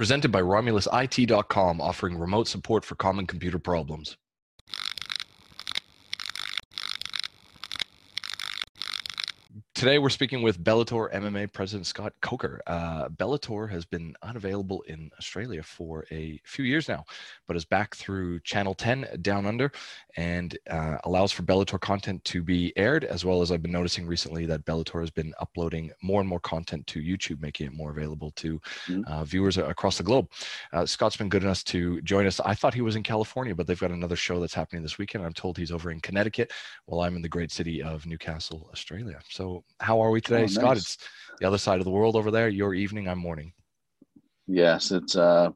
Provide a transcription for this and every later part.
Presented by RomulusIT.com, offering remote support for common computer problems. Today, we're speaking with Bellator MMA President Scott Coker. Uh, Bellator has been unavailable in Australia for a few years now, but is back through Channel 10 Down Under and uh, allows for Bellator content to be aired, as well as I've been noticing recently that Bellator has been uploading more and more content to YouTube, making it more available to mm-hmm. uh, viewers across the globe. Uh, Scott's been good enough to join us. I thought he was in California, but they've got another show that's happening this weekend. I'm told he's over in Connecticut, while I'm in the great city of Newcastle, Australia. So how are we today, oh, nice. Scott? It's the other side of the world over there. Your evening, I'm morning. Yes, it's uh,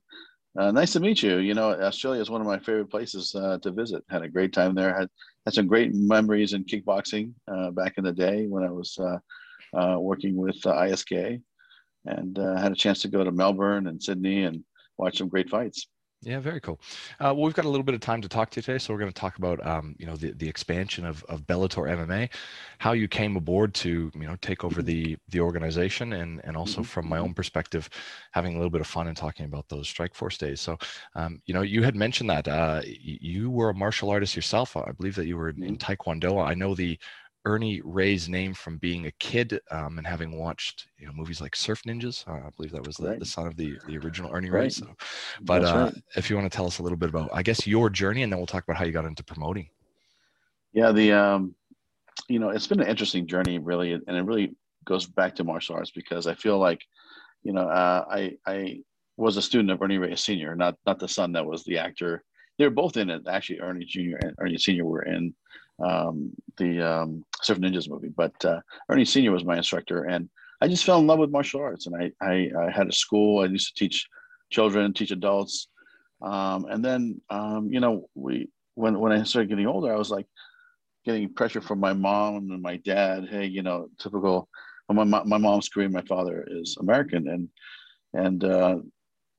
uh, nice to meet you. You know, Australia is one of my favorite places uh, to visit. Had a great time there. Had had some great memories in kickboxing uh, back in the day when I was uh, uh, working with ISK, and had a chance to go to Melbourne and Sydney and watch some great fights. Yeah, very cool. Uh, well, we've got a little bit of time to talk to you today, so we're going to talk about, um, you know, the, the expansion of, of Bellator MMA, how you came aboard to, you know, take over mm-hmm. the the organization, and and also mm-hmm. from my own perspective, having a little bit of fun and talking about those Strikeforce days. So, um, you know, you had mentioned that uh, you were a martial artist yourself. I believe that you were in, in mm-hmm. Taekwondo. I know the Ernie Reyes name from being a kid um, and having watched you know movies like Surf Ninjas. Uh, I believe that was the, right. the son of the the original Ernie right. Ray. So, but uh, right. if you want to tell us a little bit about, I guess your journey, and then we'll talk about how you got into promoting. Yeah, the um, you know, it's been an interesting journey, really, and it really goes back to martial arts because I feel like, you know, uh, I I was a student of Ernie Reyes Senior, not not the son that was the actor. They were both in it. Actually, Ernie Junior and Ernie Senior were in um, the um, Surf Ninjas movie. But uh, Ernie Senior was my instructor, and I just fell in love with martial arts. And I, I, I had a school. I used to teach children, teach adults, um, and then um, you know we when when I started getting older, I was like getting pressure from my mom and my dad. Hey, you know, typical. My my mom's Korean, my father is American, and and uh,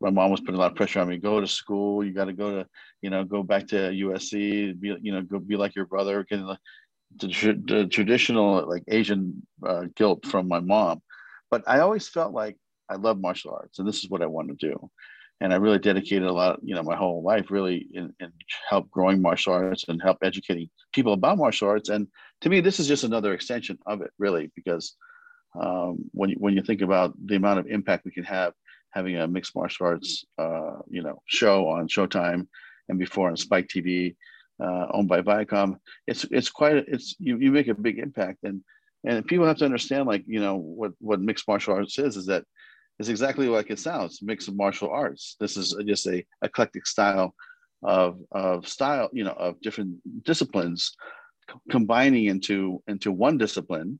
my mom was putting a lot of pressure on me. Go to school. You got to go to, you know, go back to USC. Be, you know, go be like your brother. Get the, the, the traditional like Asian uh, guilt from my mom. But I always felt like I love martial arts, and this is what I want to do. And I really dedicated a lot, you know, my whole life really in, in help growing martial arts and help educating people about martial arts. And to me, this is just another extension of it, really, because um, when you, when you think about the amount of impact we can have having a mixed martial arts, uh, you know, show on Showtime and before on Spike TV, uh, owned by Viacom. It's it's quite it's you, you make a big impact and and people have to understand like you know what what mixed martial arts is is that it's exactly like it sounds mixed martial arts. This is just a eclectic style of of style you know of different disciplines combining into into one discipline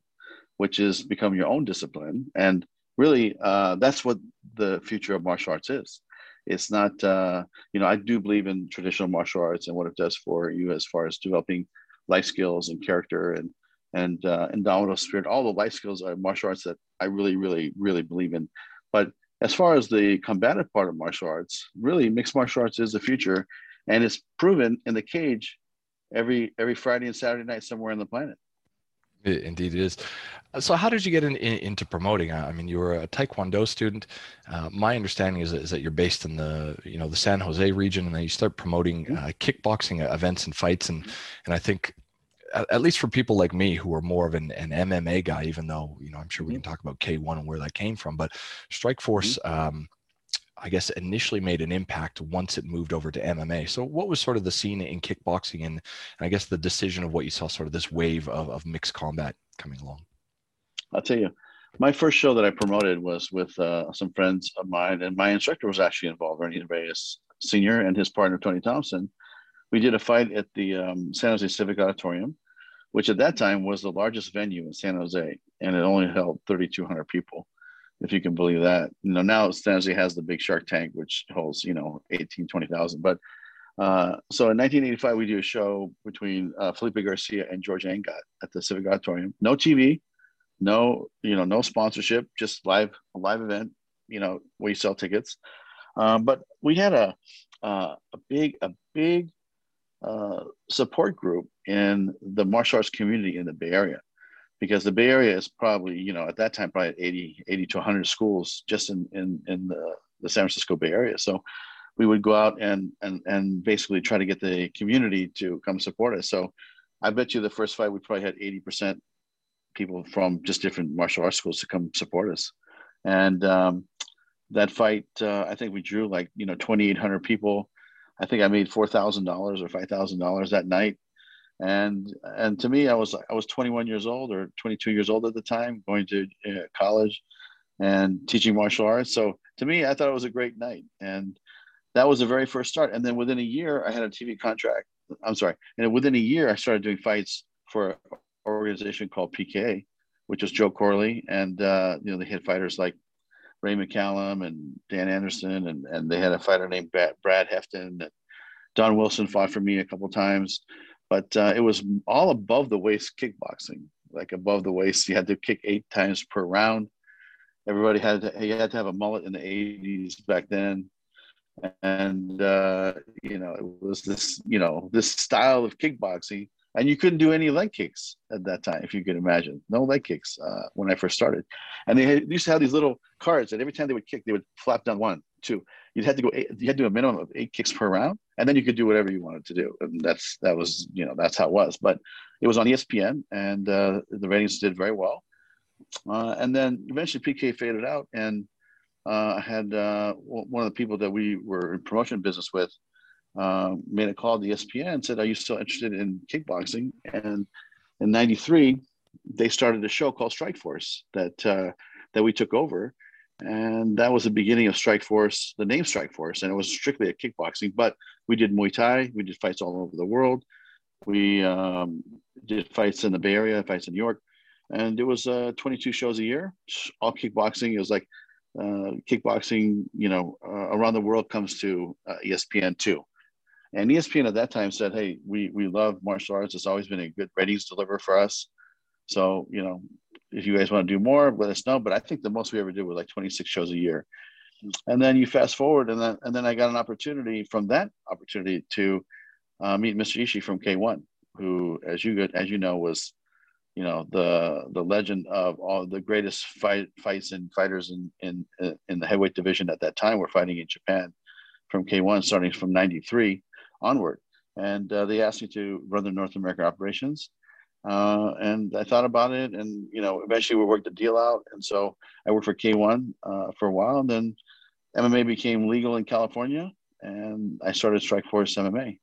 which is become your own discipline and really uh, that's what the future of martial arts is. It's not uh, you know i do believe in traditional martial arts and what it does for you as far as developing life skills and character and and uh, indomitable spirit. All the life skills are martial arts that i really really really believe in. But as far as the combative part of martial arts really mixed martial arts is the future. And it's proven in the cage every every friday and saturday night somewhere on the planet Indeed, it is. Uh, so, how did you get in, in, into promoting? I mean, you were a Taekwondo student. Uh, my understanding is, is that you're based in the you know the San Jose region, and then you start promoting mm-hmm. uh, kickboxing events and fights, and and I think at least for people like me who are more of an, an MMA guy, even though you know I'm sure we mm-hmm. can talk about K1 and where that came from, but Strikeforce mm-hmm. um, I guess, initially made an impact once it moved over to MMA. So, what was sort of the scene in kickboxing and, and I guess the decision of what you saw, sort of this wave of, of mixed combat coming along? I'll tell you, my first show that I promoted was with uh, some friends of mine, and my instructor was actually involved, Ernie Reyes Sr. and his partner, Tony Thompson. We did a fight at the um, San Jose Civic Auditorium, which at that time was the largest venue in San Jose, and it only held 3,200 people if you can believe that. You know, now Stanley has the big Shark Tank, which holds, you know, 18, 20,000. But uh, so in 1985, we do a show between uh, Felipe Garcia and George Angot at the Civic Auditorium. No TV, no, you know, no sponsorship, just live, a live event, you know, we sell tickets. Um, but we had a, uh, a big, a big uh, support group in the martial arts community in the Bay Area because the Bay Area is probably, you know, at that time, probably 80, 80 to 100 schools just in, in, in the the San Francisco Bay Area. So we would go out and and and basically try to get the community to come support us. So I bet you the first fight we probably had 80% people from just different martial arts schools to come support us. And um, that fight, uh, I think we drew like, you know, 2,800 people. I think I made $4,000 or $5,000 that night. And, and to me, I was, I was 21 years old or 22 years old at the time, going to uh, college and teaching martial arts. So to me, I thought it was a great night. And that was the very first start. And then within a year, I had a TV contract. I'm sorry. And within a year, I started doing fights for an organization called PK, which was Joe Corley. And, uh, you know, they had fighters like Ray McCallum and Dan Anderson. And, and they had a fighter named Brad Hefton. Don Wilson fought for me a couple times. But uh, it was all above the waist kickboxing, like above the waist. You had to kick eight times per round. Everybody had to, you had to have a mullet in the 80s back then. And uh, you know it was this you know this style of kickboxing. And you couldn't do any leg kicks at that time if you could imagine. No leg kicks uh, when i first started. And they, had, they, used to have these little cards that every time they would kick they would flap down one two. You had to go eight, you had to do a minimum of eight kicks per round and then you could do whatever you wanted to do. And that's that was you know that's how it was. But it was on espn and uh, the ratings did very well. Uh, and then eventually pk faded out and uh, I had uh, one of the people that we were in promotion business with uh, made a call to ESPN and said, "Are you still interested in kickboxing?" And in '93, they started a show called Strike Force that that we took over, and that was the beginning of Strike Force, the name Strike Force, and it was strictly a kickboxing. But we did Muay Thai, we did fights all over the world, we um, did fights in the Bay Area, fights in New York, and it was uh, 22 shows a year, all kickboxing. It was like uh, kickboxing, you know, uh, around the world comes to uh, ESPN too. And ESPN at that time said, "Hey, we we love martial arts. It's always been a good ratings deliver for us. So, you know, if you guys want to do more, let us know." But I think the most we ever did was like 26 shows a year. And then you fast forward, and then and then I got an opportunity from that opportunity to uh, meet Mr. Ishii from K1, who, as you as you know, was you know the the legend of all the greatest fight fights and fighters in in in the heavyweight division at that time were fighting in Japan from K1 starting from 93 onward and uh, they asked me to run the North America operations uh, and I thought about it and you know eventually we worked the deal out and so I worked for K1 uh, for a while and then MMA became legal in California and I started Strikeforce MMA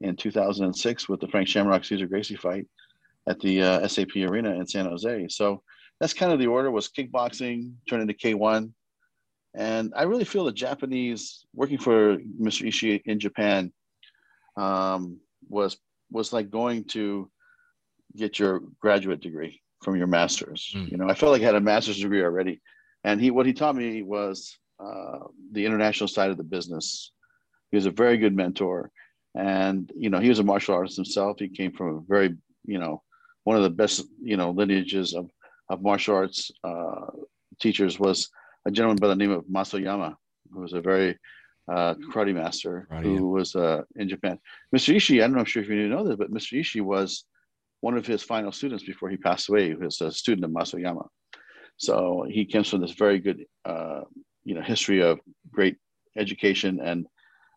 in 2006 with the Frank Shamrock Cesar Gracie fight at the uh, SAP Arena in San Jose. So that's kind of the order was kickboxing, turned into K1. And I really feel the Japanese working for Mr. Ishii in Japan um, was was like going to get your graduate degree from your master's. Mm. You know, I felt like I had a master's degree already. And he what he taught me was uh, the international side of the business. He was a very good mentor. And, you know, he was a martial artist himself. He came from a very, you know, one of the best, you know, lineages of, of martial arts uh, teachers was a gentleman by the name of Mas Oyama, who was a very uh, karate master right, who yeah. was uh, in Japan. Mr. Ishii, I don't know sure if you know this, but Mr. Ishii was one of his final students before he passed away. Was a student of Mas Oyama. So he comes from this very good, uh, you know, history of great education and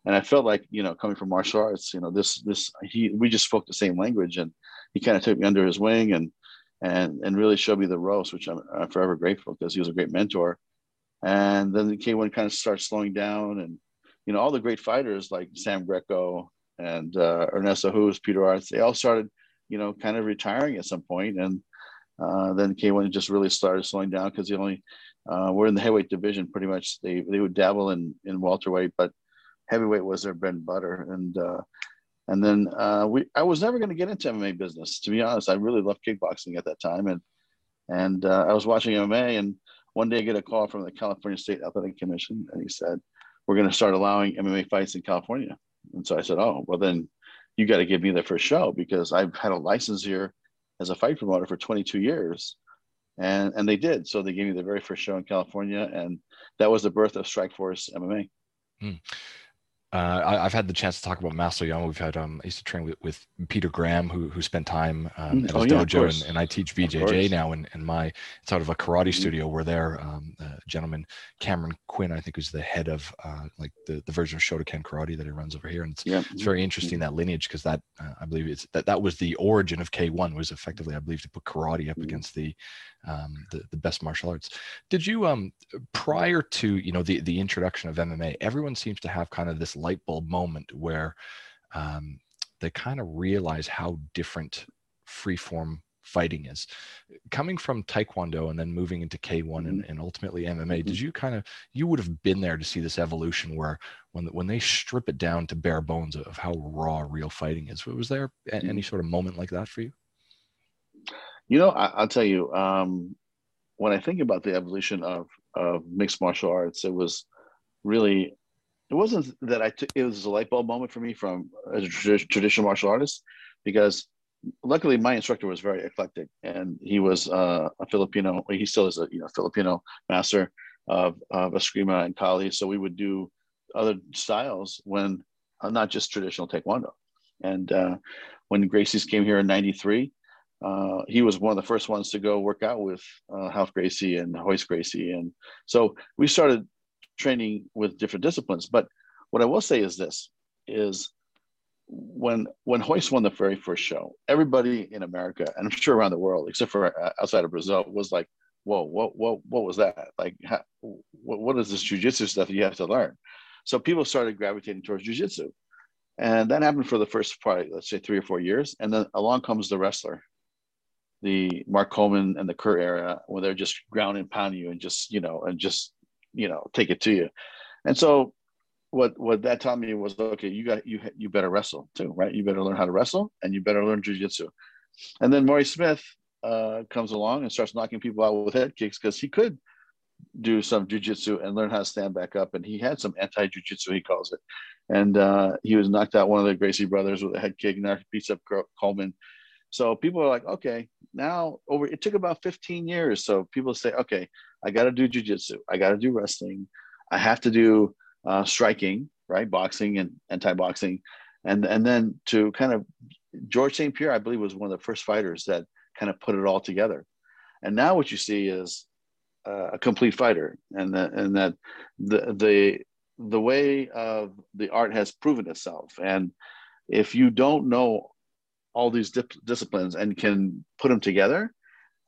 and I felt like you know coming from martial arts, you know, this this he we just spoke the same language and he kind of took me under his wing and and and really showed me the ropes, which I'm, I'm forever grateful because he was a great mentor. And then the K1 kind of starts slowing down, and you know all the great fighters like Sam Greco and uh, Ernesto Hoost, Peter Aerts, they all started, you know, kind of retiring at some point, and uh, then K1 just really started slowing down because they only uh, we're in the heavyweight division pretty much. They they would dabble in in welterweight, but heavyweight was their bread and butter, and uh, and then uh, we, I was never going to get into MMA business. To be honest, I really loved kickboxing at that time, and and uh, I was watching MMA, and one day I get a call from the California State Athletic Commission, and he said, "We're going to start allowing MMA fights in California." And so I said, "Oh, well then, you got to give me the first show because I've had a license here as a fight promoter for 22 years." And, and they did. So they gave me the very first show in California, and that was the birth of Strike Force MMA. Hmm Uh, I, have had the chance to talk about Master Young. We've had um, I used to train with, with Peter Graham, who who spent time um, mm, at his oh, yeah, dojo, and, and, I teach BJJ now. And, and my it's out of a karate mm-hmm. studio where there, um, gentleman Cameron Quinn, I think, is the head of uh, like the, the version of Shotokan karate that he runs over here. And it's, yeah. it's very interesting that lineage because that uh, I believe it's that that was the origin of K1 was effectively I believe to put karate up mm-hmm. against the um, the, the best martial arts. Did you um prior to you know the the introduction of MMA, everyone seems to have kind of this light bulb moment where um, they kind of realize how different freeform fighting is. Coming from Taekwondo and then moving into K1 and, mm-hmm. and ultimately MMA, mm-hmm. did you kind of you would have been there to see this evolution where when when they strip it down to bare bones of how raw real fighting is? Was there any mm-hmm. sort of moment like that for you? You know, I, will tell you, um, when I think about the evolution of, of mixed martial arts, it was really, it wasn't that I took, it was a light bulb moment for me from a traditional martial artist, because luckily my instructor was very eclectic and he was uh, a Filipino, he still is a you know, Filipino master of, of Eskrima and Kali. So we would do other styles when uh, not just traditional Taekwondo. And uh, when Gracie's came here in 93, uh, he was one of the first ones to go work out with uh, Ralph Gracie and Royce Gracie. And so we started training with different disciplines. But what I will say is this is when when Hoist won the very first show, everybody in America and I'm sure around the world, except for uh, outside of Brazil, was like, "Whoa, what what what was that? Like, how, what, what is this jujitsu stuff you have to learn?" So people started gravitating towards jujitsu, and that happened for the first probably let's say three or four years, and then along comes the wrestler, the Mark Coleman and the Kerr era, where they're just ground and pound you and just you know and just you know take it to you. And so what what that taught me was okay, you got you you better wrestle too, right? You better learn how to wrestle and you better learn jujitsu. And then Maurice Smith uh, comes along and starts knocking people out with head kicks because he could do some jujitsu and learn how to stand back up. And he had some anti jujitsu, he calls it. And uh, he was knocked out one of the Gracie brothers with a head kick, knocked beats up Coleman. So people are like, okay, now over it took about 15 years. So people say, okay, I got to do jujitsu, I got to do wrestling, I have to do uh, striking, right, boxing and anti-boxing, and and then to kind of George St. Pierre, I believe, was one of the first fighters that kind of put it all together. And now what you see is uh, a complete fighter, and that and that the the the way of the art has proven itself. And if you don't know all these dip- disciplines and can put them together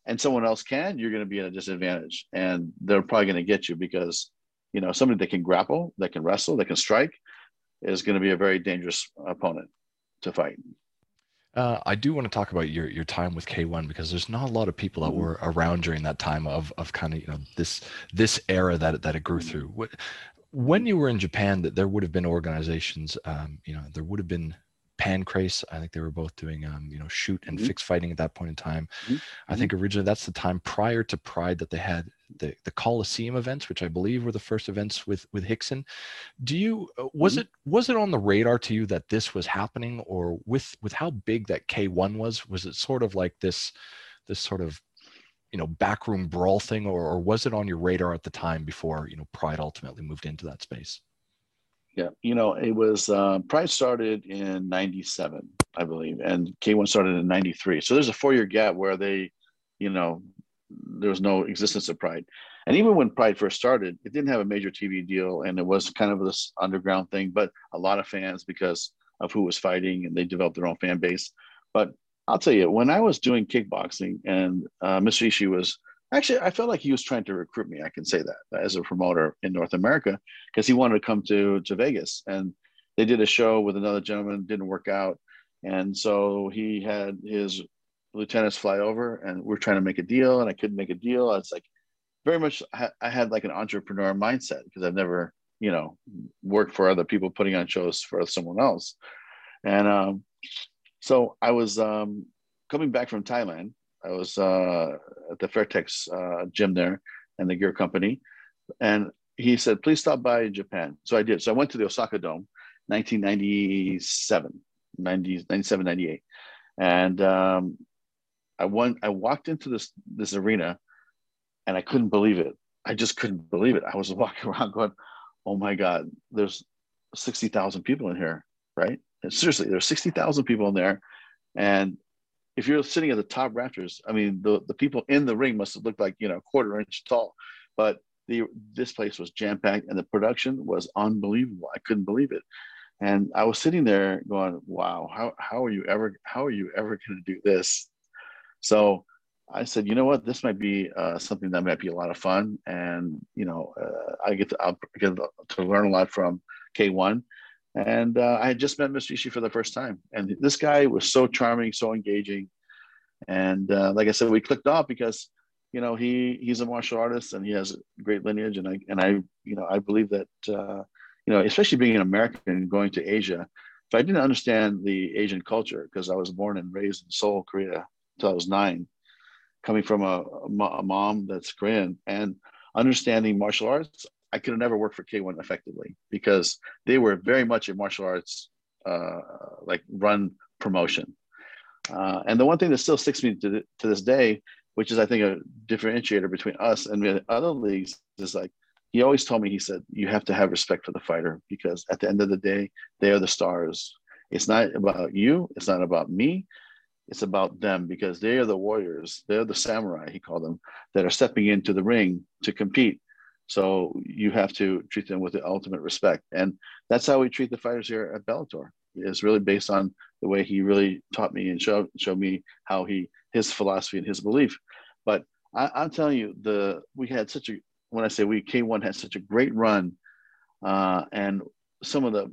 and someone else can you're going to be at a disadvantage and they're probably going to get you because you know somebody that can grapple that can wrestle that can strike is going to be a very dangerous opponent to fight uh, I do want to talk about your your time with K1 because there's not a lot of people that mm-hmm. were around during that time of of kind of you know this this era that that it grew mm-hmm. through. What, when you were in Japan, that there would have been organizations, um, you know, there would have been Pancrase. I think they were both doing, um, you know, shoot and mm-hmm. fixed fighting at that point in time. Mm-hmm. I think mm-hmm. originally that's the time prior to Pride that they had the, the Coliseum events, which I believe were the first events with with Rickson. Do you uh, was mm-hmm. it was it on the radar to you that this was happening, or with with how big that K one was, was it sort of like this this sort of you know backroom brawl thing, or, or was it on your radar at the time before you know Pride ultimately moved into that space? Yeah, you know, it was uh, Pride started in '97, I believe, and K1 started in '93. So there's a four-year gap where they, you know, there was no existence of Pride. And even when Pride first started, it didn't have a major TV deal, and it was kind of this underground thing. But a lot of fans because of who was fighting, and they developed their own fan base. But I'll tell you, when I was doing kickboxing, and uh, Mr. Ishii was Actually, I felt like he was trying to recruit me. I can say that as a promoter in North America because he wanted to come to, to Vegas. And they did a show with another gentleman, didn't work out. And so he had his lieutenants fly over and we're trying to make a deal. And I couldn't make a deal. I was like, very much, I had like an entrepreneur mindset because I've never, you know, worked for other people putting on shows for someone else. And um, so I was um, coming back from Thailand I was uh, at the Fairtex uh, gym there and the gear company. And he said, please stop by Japan. So I did. So I went to the Osaka Dome, 1997, 90, 97, 98. And um, I went, I walked into this, this arena and I couldn't believe it. I just couldn't believe it. I was walking around going, oh my God, there's 60,000 people in here, right? And seriously, there's 60,000 people in there. And if you're sitting at the top rafters, I mean, the, the people in the ring must have looked like, you know, a quarter inch tall, but the, this place was jam packed and the production was unbelievable. I couldn't believe it. And I was sitting there going, wow, how, how are you ever, how are you ever going to do this? So I said, you know what, this might be uh, something that might be a lot of fun. And, you know, uh, I get to, I'll get to learn a lot from K1 and uh, I had just met Mr. Ishii for the first time. And this guy was so charming, so engaging. And uh, like I said, we clicked off because, you know, he he's a martial artist and he has a great lineage. And I, and I, you know, I believe that, uh, you know, especially being an American going to Asia, if I didn't understand the Asian culture, because I was born and raised in Seoul, Korea, until I was nine, coming from a, a mom that's Korean and understanding martial arts, I could have never worked for K1 effectively because they were very much a martial arts uh, like run promotion. Uh, and the one thing that still sticks me to, to this day, which is I think a differentiator between us and the other leagues, is like he always told me. He said you have to have respect for the fighter because at the end of the day, they are the stars. It's not about you. It's not about me. It's about them because they are the warriors. They're the samurai, he called them, that are stepping into the ring to compete so you have to treat them with the ultimate respect. And that's how we treat the fighters here at Bellator. It's really based on the way he really taught me and showed showed me how he his philosophy and his belief. But I, am telling you, the we had such a when I say we K1 had such a great run, uh, and some of the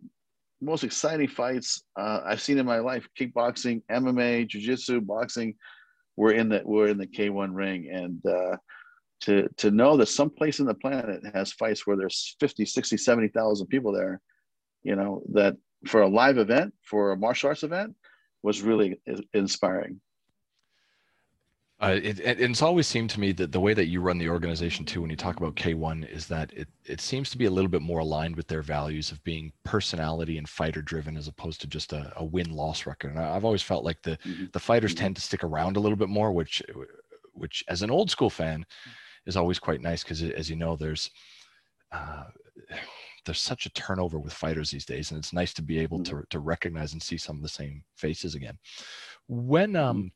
most exciting fights uh, I've seen in my life: kickboxing, MMA, jiu-jitsu, boxing. Were in the were in the K1 ring, and uh, to to know that some place in the planet has fights where there's 50 60 70,000 people there you know that for a live event for a martial arts event was really inspiring uh, it, it, it's always seemed to me that the way that you run the organization too, when you talk about K1, is that it, it seems to be a little bit more aligned with their values of being personality and fighter driven as opposed to just a, a win loss record. And I've always felt like the mm-hmm. the fighters mm-hmm. tend to stick around a little bit more, which which as an old school fan, is always quite nice because as you know there's uh, there's such a turnover with fighters these days and it's nice to be able mm-hmm. to, to recognize and see some of the same faces again when mm-hmm. um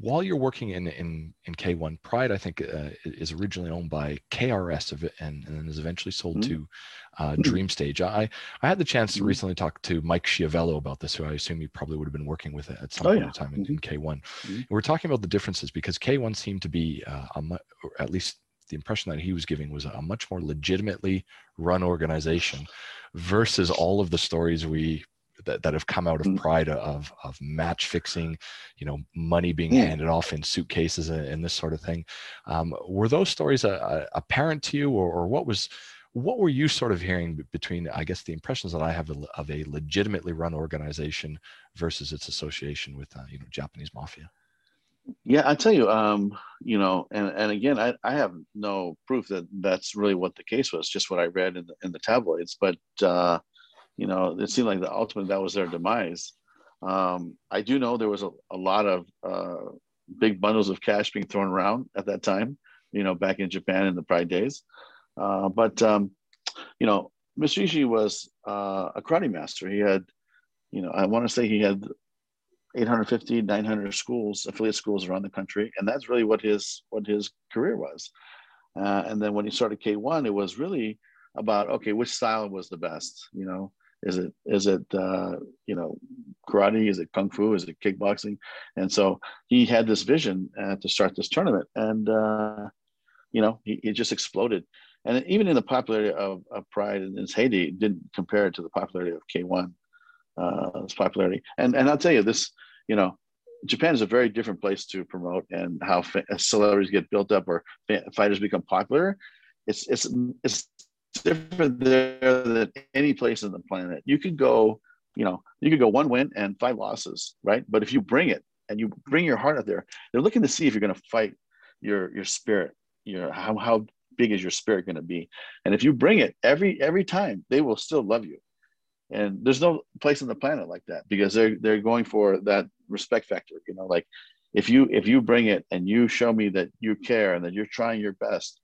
while you're working in in in K1 Pride I think uh, is originally owned by KRS and, and is eventually sold mm-hmm. to uh, mm-hmm. Dream Stage I I had the chance to mm-hmm. recently talk to Mike Schiavello about this who I assume you probably would have been working with at some oh, point yeah. in time in, in mm-hmm. K1 mm-hmm. we're talking about the differences because K1 seemed to be uh, a, at least the impression that he was giving was a much more legitimately run organization versus all of the stories we that, that have come out of mm. pride of of match fixing you know money being yeah. handed off in suitcases and, and, this sort of thing um, were those stories apparent to you or, or what was what were you sort of hearing between i guess the impressions that i have of a legitimately run organization versus its association with uh, you know japanese mafia yeah i tell you um you know and and again i i have no proof that that's really what the case was just what i read in the in the tabloids but uh you know, it seemed like the ultimate that was their demise. Um, I do know there was a, a lot of uh, big bundles of cash being thrown around at that time, you know, back in Japan in the Pride days. Uh, but, um, you know, Mr. Ishii was uh, a karate master. He had, you know, I want to say he had 850, 900 schools, affiliate schools around the country. And that's really what his, what his career was. Uh, and then when he started K1, it was really about, okay, which style was the best, you know, is it is it uh, you know karate? Is it kung fu? Is it kickboxing? And so he had this vision uh, to start this tournament, and uh, you know he, he just exploded. And even in the popularity of, of Pride in its heyday, didn't compare it to the popularity of K1. Uh, popularity, and and I'll tell you this, you know, Japan is a very different place to promote, and how celebrities get built up or fighters become popular. It's it's it's different there than any place on the planet. You could go, you know, you could go one win and five losses, right? But if you bring it and you bring your heart out there, they're looking to see if you're going to fight your your spirit. Your how how big is your spirit going to be? And if you bring it every every time, they will still love you. And there's no place on the planet like that because they're they're going for that respect factor. You know, like if you if you bring it and you show me that you care and that you're trying your best,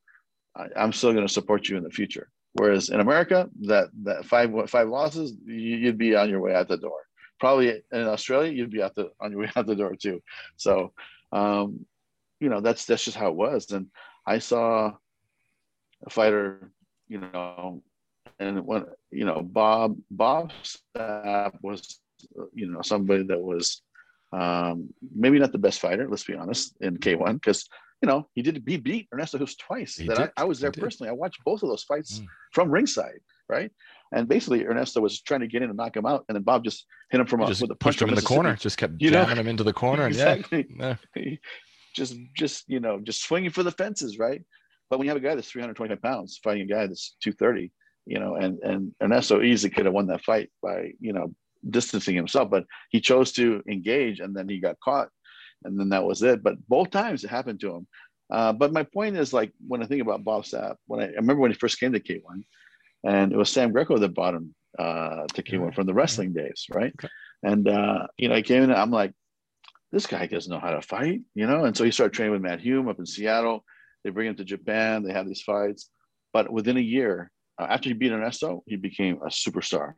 I, I'm still going to support you in the future Whereas in America, that that five five losses, you'd be on your way out the door. Probably in Australia, you'd be out the on your way out the door too. So, um, you know, that's that's just how it was. And I saw a fighter, you know, and when you know Bob Bob was, you know, somebody that was um, maybe not the best fighter. Let's be honest in K1 because you know, he did he beat Ernesto Hoost twice. He that I, I, was there personally. I watched both of those fights mm. from ringside, right? And basically, Ernesto was trying to get in and knock him out, and then Bob just hit him from a, just with a pushed him in the corner, just kept you jamming know? him into the corner, exactly. yeah, just just you know, just swinging for the fences, right? But when you have a guy that's 325 pounds fighting a guy that's 230, you know, and and Ernesto easily could have won that fight by you know distancing himself, but he chose to engage, and then he got caught and then that was it. But both times it happened to him. Uh, but my point is, like when I think about Bob Sapp, when I, I, remember when he first came to K1, and it was Sam Greco that brought him uh, to K1 from the wrestling days, right? Okay. And uh, you know, I came in, I'm like, this guy doesn't know how to fight, you know. And so he started training with Matt Hume up in Seattle. They bring him to Japan. They have these fights, but within a year, uh, after he beat Ernesto, he became a superstar.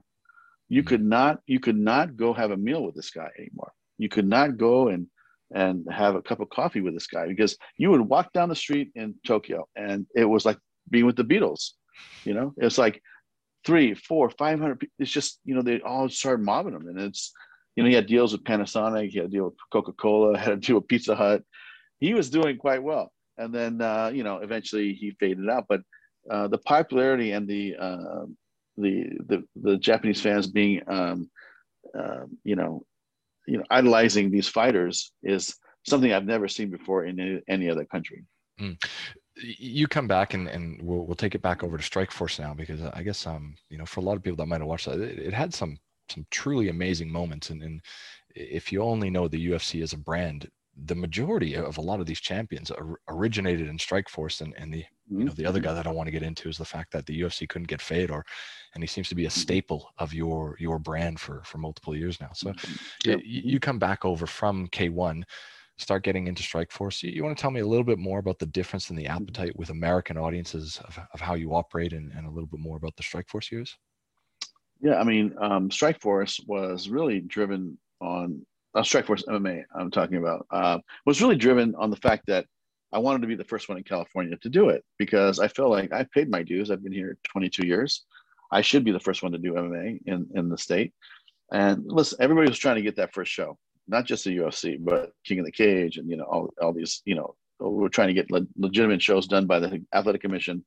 You mm-hmm. could not, you could not go have a meal with this guy anymore. You could not go and and have a cup of coffee with this guy because you would walk down the street in Tokyo and it was like being with the Beatles. You know, it's like three, four, five hundred. It's just you know they all started mobbing him, and it's you know he had deals with Panasonic, he had a deal with Coca Cola, had a deal with Pizza Hut. He was doing quite well, and then uh, you know eventually he faded out. But uh, the popularity and the uh, the the the Japanese fans being um, uh, you know you know idolizing these fighters is something I've never seen before in any, any other country. Mm. You come back and, and we'll, we'll take it back over to Strikeforce now because I guess um you know for a lot of people that might have watched that it, it had some some truly amazing moments and, and if you only know the UFC as a brand the majority of a lot of these champions originated in Strikeforce and, and the you know the other guy that I want to get into is the fact that the UFC couldn't get Fedor and he seems to be a mm-hmm. staple of your your brand for for multiple years now so mm-hmm. yep. you, you come back over from K1 start getting into Strikeforce you, you, want to tell me a little bit more about the difference in the mm-hmm. appetite with American audiences of, of how you operate and, and a little bit more about the Strikeforce years yeah I mean um, Strikeforce was really driven on uh, Strikeforce MMA I'm talking about uh, was really driven on the fact that I wanted to be the first one in California to do it because I feel like I've paid my dues. I've been here 22 years. I should be the first one to do MMA in, in the state. And listen, everybody was trying to get that first show, not just the UFC, but King of the Cage and, you know, all, all these, you know, we're trying to get le- legitimate shows done by the athletic commission,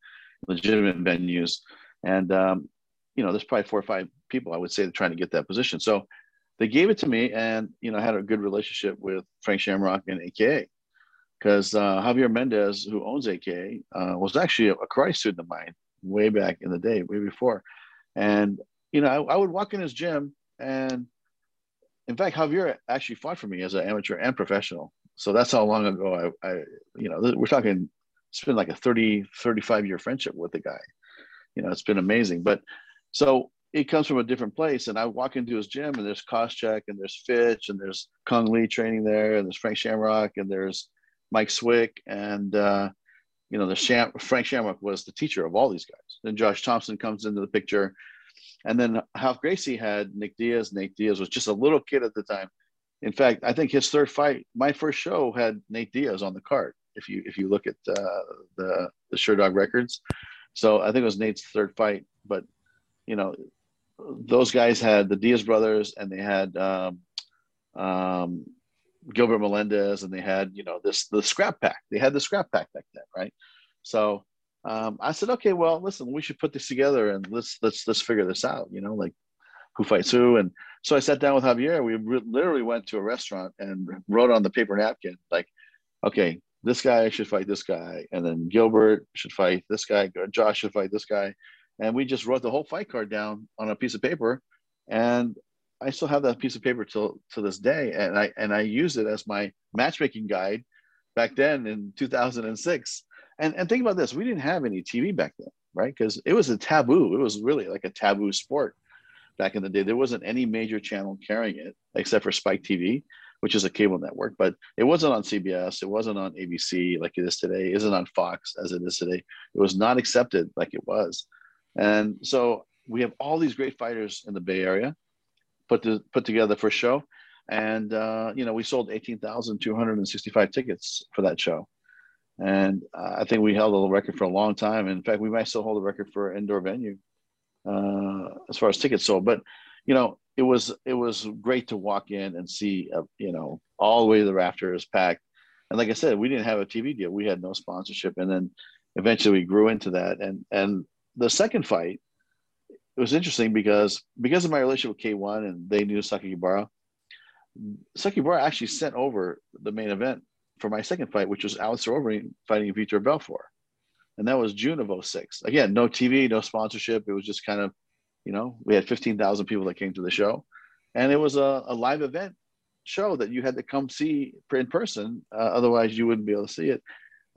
legitimate venues. And, um, you know, there's probably four or five people I would say trying to get that position. So they gave it to me and, you know, I had a good relationship with Frank Shamrock and AKA because uh, Javier Mendez, who owns AKA, uh, was actually a, a student of mine way back in the day, way before. And you know, I, I, would walk in his gym, and in fact, Javier actually fought for me as an amateur and professional. So that's how long ago I, I you know, we're talking. It's been like a 30, 35 year friendship with the guy. You know, it's been amazing. But so it comes from a different place. And I walk into his gym, and there's Koscheck, and there's Fitch, and there's Cung Le training there, and there's Frank Shamrock, and there's Mike Swick, and uh, you know the Sham- Frank Shamrock was the teacher of all these guys. Then Josh Thompson comes into the picture, and then Ralph Gracie had Nick Diaz. Nick Diaz was just a little kid at the time. In fact, I think his third fight, my first show, had Nate Diaz on the card. If you if you look at uh, the the Dog records, so I think it was Nate's third fight. But you know, those guys had the Diaz brothers, and they had um, um, Gilbert Melendez and they had, you know, this the scrap pack. They had the scrap pack back then, right? So um, I said, okay, well, listen, we should put this together and let's let's let's figure this out, you know, like who fights who. And so I sat down with Javier. We re- literally went to a restaurant and wrote on the paper napkin, like, okay, this guy should fight this guy, and then Gilbert should fight this guy, Josh should fight this guy, and we just wrote the whole fight card down on a piece of paper, and I still have that piece of paper till to this day, and I and I use it as my matchmaking guide back then in 2006. And and think about this: we didn't have any TV back then, right? Because it was a taboo. It was really like a taboo sport back in the day. There wasn't any major channel carrying it except for Spike TV, which is a cable network. But it wasn't on CBS. It wasn't on ABC like it is today. It isn't on Fox as it is today. It was not accepted like it was. And so we have all these great fighters in the Bay Area put to, put together for a show. And, uh, you know, we sold 18,265 tickets for that show. And uh, I think we held a record for a long time. In fact, we might still hold a record for indoor venue uh, as far as tickets sold. But, you know, it was it was great to walk in and see, uh, you know, all the way to the rafters packed. And like I said, we didn't have a TV deal. We had no sponsorship. And then eventually we grew into that. And and the second fight, it was interesting because because of my relationship with K1 and they knew Sakakibara, Sakakibara actually sent over the main event for my second fight, which was Alistair Overeem fighting Vitor Belfort. And that was June of 06. Again, no TV, no sponsorship. It was just kind of, you know, we had 15,000 people that came to the show. And it was a, a live event show that you had to come see in person. Uh, otherwise, you wouldn't be able to see it.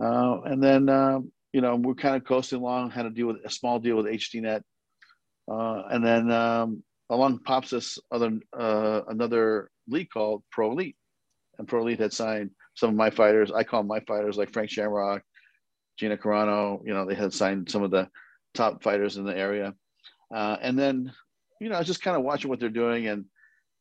Uh, and then, um, you know, we're kind of coasting along, had to deal with a small deal with HDNet. Uh, and then um, along pops this other uh, another league called Pro Elite. And Pro Elite had signed some of my fighters. I call my fighters like Frank Shamrock, Gina Carano. You know, they had signed some of the top fighters in the area. Uh, and then, you know, I was just kind of watching what they're doing. And,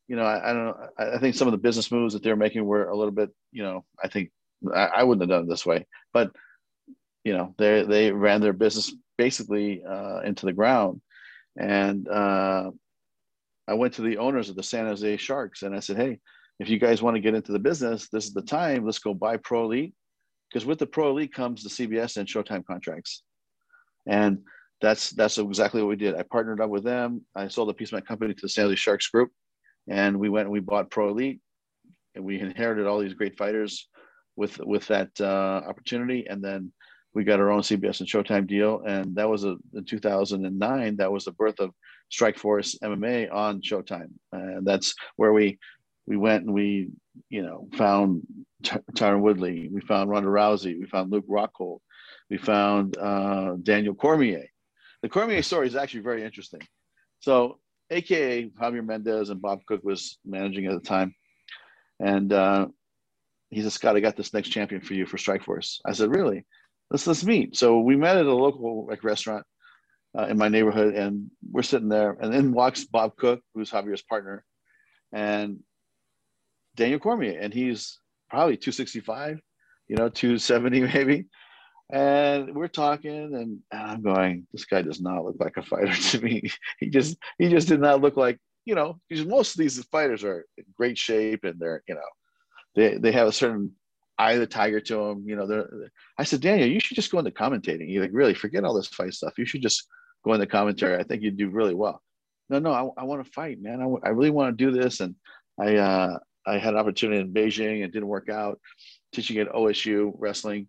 you know, I, I don't know. I, I, think some of the business moves that they're making were a little bit, you know, I think I, I wouldn't have done it this way. But you know they they ran their business basically uh, into the ground. And uh, i went to the owners of the san jose sharks and i said hey if you guys want to get into the business this is the time. Let's go buy pro elite. Because with the pro elite comes the cbs and showtime contracts. And that's that's exactly what we did. I partnered up with them. I sold a piece of my company to the san jose sharks group and we went and we bought pro elite. And we inherited all these great fighters with with that uh, opportunity. And then we got our own CBS and Showtime deal, and that was a, in 2009. That was the birth of Strikeforce MMA on Showtime, and that's where we we went and we you know found Tyron Woodley, we found Ronda Rousey, we found Luke Rockhold, we found uh, Daniel Cormier. The Cormier story is actually very interesting. So, AKA Javier Mendez and Bob Cook was managing at the time, and uh, he said, "Scott, I got this next champion for you for Strikeforce." I said, "Really?" Let's let's meet. So we met at a local like restaurant uh, in my neighborhood, and we're sitting there, and then walks Bob Cook, who's Javier's partner, and Daniel Cormier, and he's probably 265, you know, 270 maybe. And we're talking, and, and I'm going, this guy does not look like a fighter to me. he just he just did not look like, you know, because most of these fighters are in great shape and they're, you know, they they have a certain eye the tiger to him. You know, they're, I said, Daniel, you should just go into commentating. You like, really forget all this fight stuff. You should just go into commentary. I think you'd do really well. No, no, I, I want to fight, man. I, really want to do this. And I, uh, I had an opportunity in Beijing It didn't work out teaching at OSU wrestling.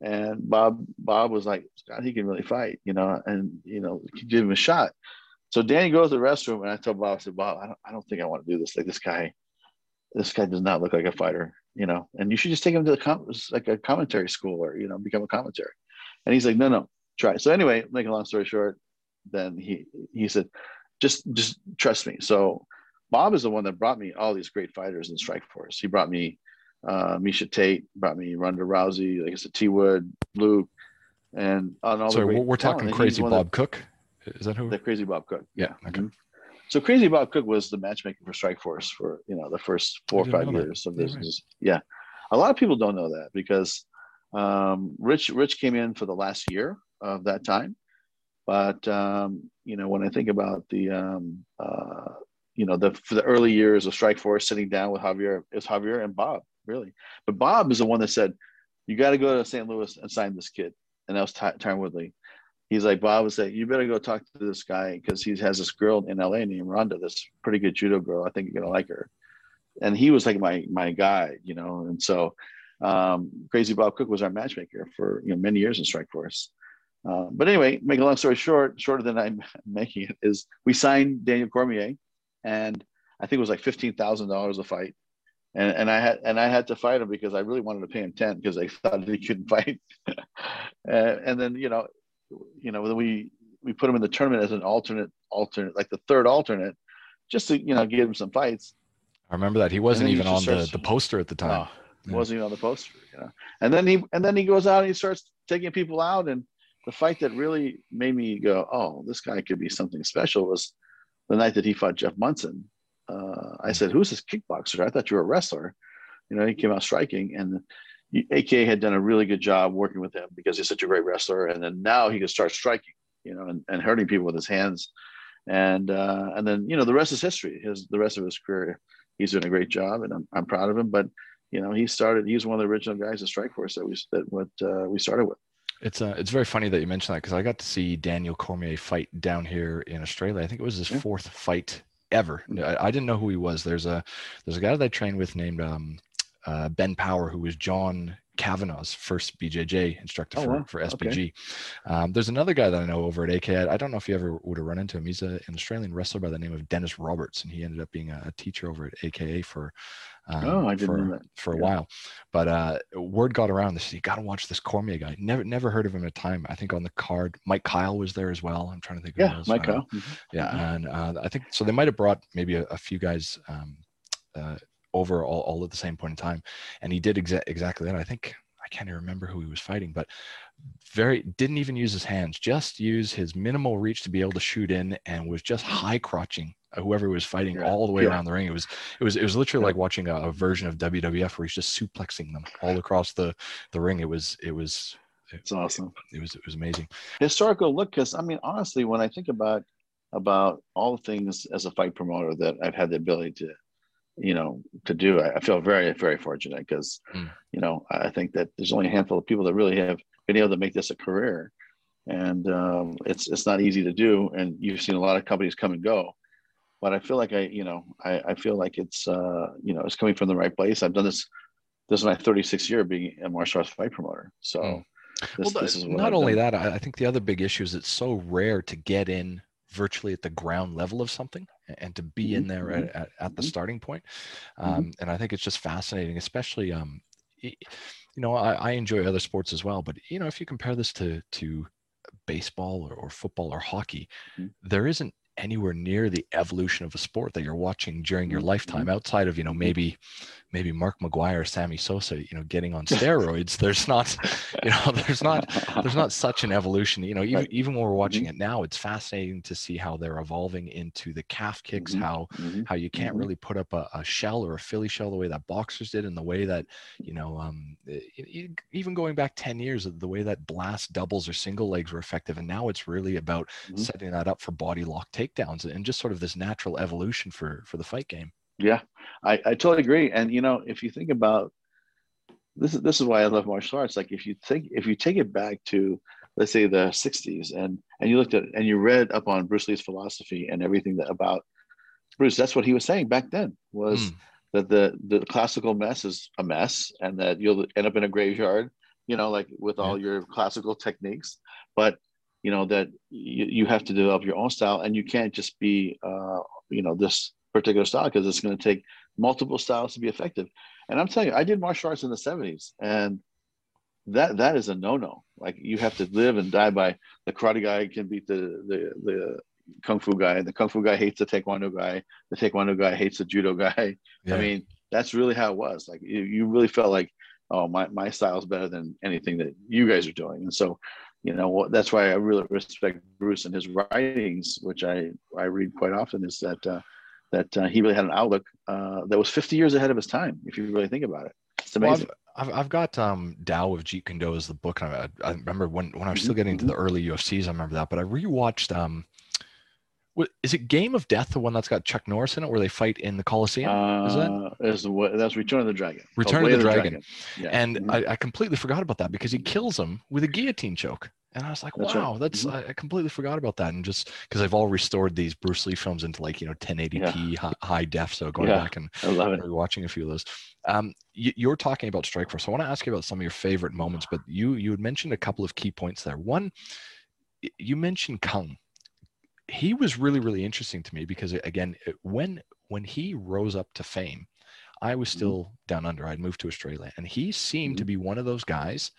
And Bob, Bob was like, God, he can really fight, you know, and, you know, give him a shot. So Danny goes to the restroom and I told Bob, I said, Bob, I don't, I don't think I want to do this. Like this guy, this guy does not look like a fighter you know, and you should just take him to the com- like a commentary school or you know become a commentary. And he's like, no, no, try. So anyway, make a long story short, then he he said, just just trust me. So Bob is the one that brought me all these great fighters in Strikeforce. He brought me uh, Miesha Tate, brought me Ronda Rousey, like I said, T Wood, Luke, and on all. Sorry, we're talking crazy Bob that, Cook. Is that who? The crazy Bob Cook. Yeah. Okay. Mm-hmm. So Crazy Bob Cook was the matchmaker for Strikeforce for you know the first four or five years that. of this. Yeah, right. yeah, a lot of people don't know that because um, Rich Rich came in for the last year of that time, but um, you know when I think about the um, uh, you know the for the early years of Strikeforce, sitting down with Javier is Javier and Bob really, but Bob is the one that said you got to go to St. Louis and sign this kid, and that was Ty- Tyron Woodley he's like Bob was like, you better go talk to this guy because he has this girl in LA named Ronda, this pretty good judo girl. I think you're gonna like her. And he was like my my guy, you know. And so um, Crazy Bob Cook was our matchmaker for you know many years in Strikeforce. Uh, but anyway, make a long story short, shorter than I'm making it, is we signed Daniel Cormier, and I think it was like fifteen thousand dollars a fight. And, and I had and I had to fight him because I really wanted to pay him ten because I thought he couldn't fight. and, and then you know you know, we we put him in the tournament as an alternate, alternate, like the third alternate, just to you know give him some fights. I remember that he wasn't even on starts, the, the poster at the time. No, yeah. wasn't even on the poster. You know, and then he and then he goes out and he starts taking people out, and the fight that really made me go, oh, this guy could be something special was the night that he fought Jeff Monson. Uh, I said, who's this kickboxer? I thought you were a wrestler. You know, he came out striking, and AKA had done a really good job working with him because he's such a great wrestler. And then now he can start striking, you know, and, and hurting people with his hands. And uh, and then you know the rest is history. His the rest of his career, he's doing a great job, and I'm, I'm proud of him. But you know, he started. He's one of the original guys at Strikeforce that we that what uh, we started with. It's uh, it's very funny that you mentioned that because I got to see Daniel Cormier fight down here in Australia. I think it was his yeah. fourth fight ever. Mm-hmm. I, I, didn't know who he was. There's a there's a guy that I trained with named um, uh, Ben Power, who was John Kavanagh's first BJJ instructor oh, for, wow. for SBG. Okay. Um, there's another guy that I know over at AK. I, I don't know if you ever would have run into him. He's a, an Australian wrestler by the name of Dennis Roberts, and he ended up being a, a teacher over at AKA for um, oh, I didn't for, know that. for a yeah. while. But uh, word got around. This you got to watch this Cormier guy. Never never heard of him at a time. I think on the card, Mike Kyle was there as well. I'm trying to think. Yeah, Mike uh, Kyle. Mm-hmm. Yeah, mm-hmm. and uh, I think so. They might have brought maybe a, a few guys um, uh, over all, all at the same point in time, and he did exa- exactly that. I think I can't even remember who he was fighting, but very didn't even use his hands, just use his minimal reach to be able to shoot in, and was just high crotching uh, whoever was fighting yeah. all the way yeah. around the ring. It was it was it was literally yeah. like watching a, a, version of WWF where he's just suplexing them all across the the ring. It was it was it's awesome. It, it was it was amazing. Historical look, because I mean, honestly, when I think about about all the things as a fight promoter that I've had the ability to, you know, to do, I, feel very very fortunate because, mm. you know, I think that there's only a handful of people that really have been able to make this a career, and um, it's it's not easy to do. And you've seen a lot of companies come and go but I feel like I, you know, I, I feel like it's, uh, you know, it's coming from the right place. I've done this. This is my 36th year being a martial arts fight promoter. So, mm. this, well, this is not I've only done. that. I think the other big issue is it's so rare to get in virtually at the ground level of something and to be mm-hmm. in there at, at, at, the mm-hmm. starting point. Mm-hmm. Um, mm-hmm. And I think it's just fascinating, especially, um, you know, I, I enjoy other sports as well, but you know, if you compare this to to baseball or, or football or hockey, mm-hmm. there isn't anywhere near the evolution of a sport that you're watching during your mm-hmm. lifetime outside of you know mm-hmm. maybe maybe Mark McGwire, Sammy Sosa, you know, getting on steroids. there's not, you know, there's not, there's not such an evolution. You know, even even when we're watching mm-hmm. it now, it's fascinating to see how they're evolving into the calf kicks. Mm-hmm. How mm-hmm. how you can't mm-hmm. really put up a, a, shell or a Philly shell the way that boxers did, and the way that you know, um, even going back ten years, the way that blast doubles or single legs were effective, and now it's really about mm-hmm. setting that up for body lock takedowns and just sort of this natural evolution for for the fight game. Yeah, I, I totally agree. And you know, if you think about this is this is why I love martial arts. Like if you think if you take it back to let's say the 60s and and you looked at and you read up on Bruce Lee's philosophy and everything that about Bruce, that's what he was saying back then was mm. that the the classical mess is a mess and that you'll end up in a graveyard, you know, like with all yeah. your classical techniques, but you know that you, you have to develop your own style and you can't just be uh, you know this particular style because it's going to take multiple styles to be effective. And I'm telling you, I did martial arts in the 70s and that that is a no-no. Like you have to live and die by the karate guy can beat the the the kung fu guy. The kung fu guy hates the taekwondo guy. The taekwondo guy hates the judo guy. Yeah. I mean, that's really how it was. Like you, you really felt like, oh, my my style is better than anything that you guys are doing. And so, you know, that's why I really respect Bruce and his writings, which I I read quite often. Is that uh, that uh, he really had an outlook uh, that was 50 years ahead of his time, if you really think about it. It's amazing. Well, I've, I've, got um, Tao of Jeet Kune Do as the book. I, I remember when, when I was still getting mm-hmm. to the early UFCs, I remember that. But I rewatched, um, what, is it Game of Death, the one that's got Chuck Norris in it, where they fight in the Coliseum? is that? Uh, is the, that's Return of the Dragon. Return of the, the Dragon. Dragon. Yeah. And mm-hmm. I, I completely forgot about that because he kills him with a guillotine choke. And I was like, that's wow, right. that's mm-hmm. I completely forgot about that. And just because I've all restored these Bruce Lee films into like you know 1080p yeah. high, high, def, so going yeah. back and watching a few of those. Um, you, are talking about Strikeforce. So I want to ask you about some of your favorite moments, but you you had mentioned a couple of key points there. One, you mentioned Cung. He was really really interesting to me because again, when when he rose up to fame, I was mm-hmm. still mm-hmm. down under. I'd moved to Australia, and he seemed mm-hmm. to be one of those guys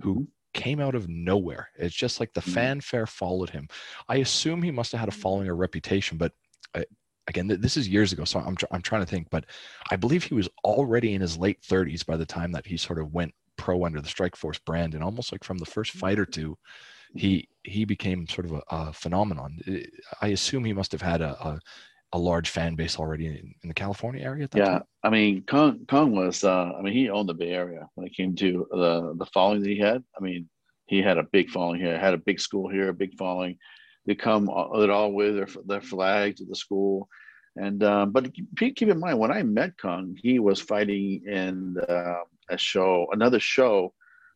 who mm-hmm came out of nowhere. It's just like the mm-hmm. fanfare followed him. I assume he must have had a mm-hmm. following or reputation, but I, again, this is years ago, so I'm I'm trying to think. But I believe he was already in his late 30s by the time that he sort of went pro under the Strikeforce brand, and almost like from the first mm-hmm. fight or two, he he became sort of a, a phenomenon. I assume he must have had a, a, a large fan base already in, in, the California area at that yeah, time. I mean, Cung Cung was. Uh, I mean, he owned the Bay Area when it came to the the following that he had. I mean, he had a big following here. Had a big school here, a big following. They come it all with their their flag to the school. And um, but keep in mind, when I met Cung, he was fighting in uh, a show, another show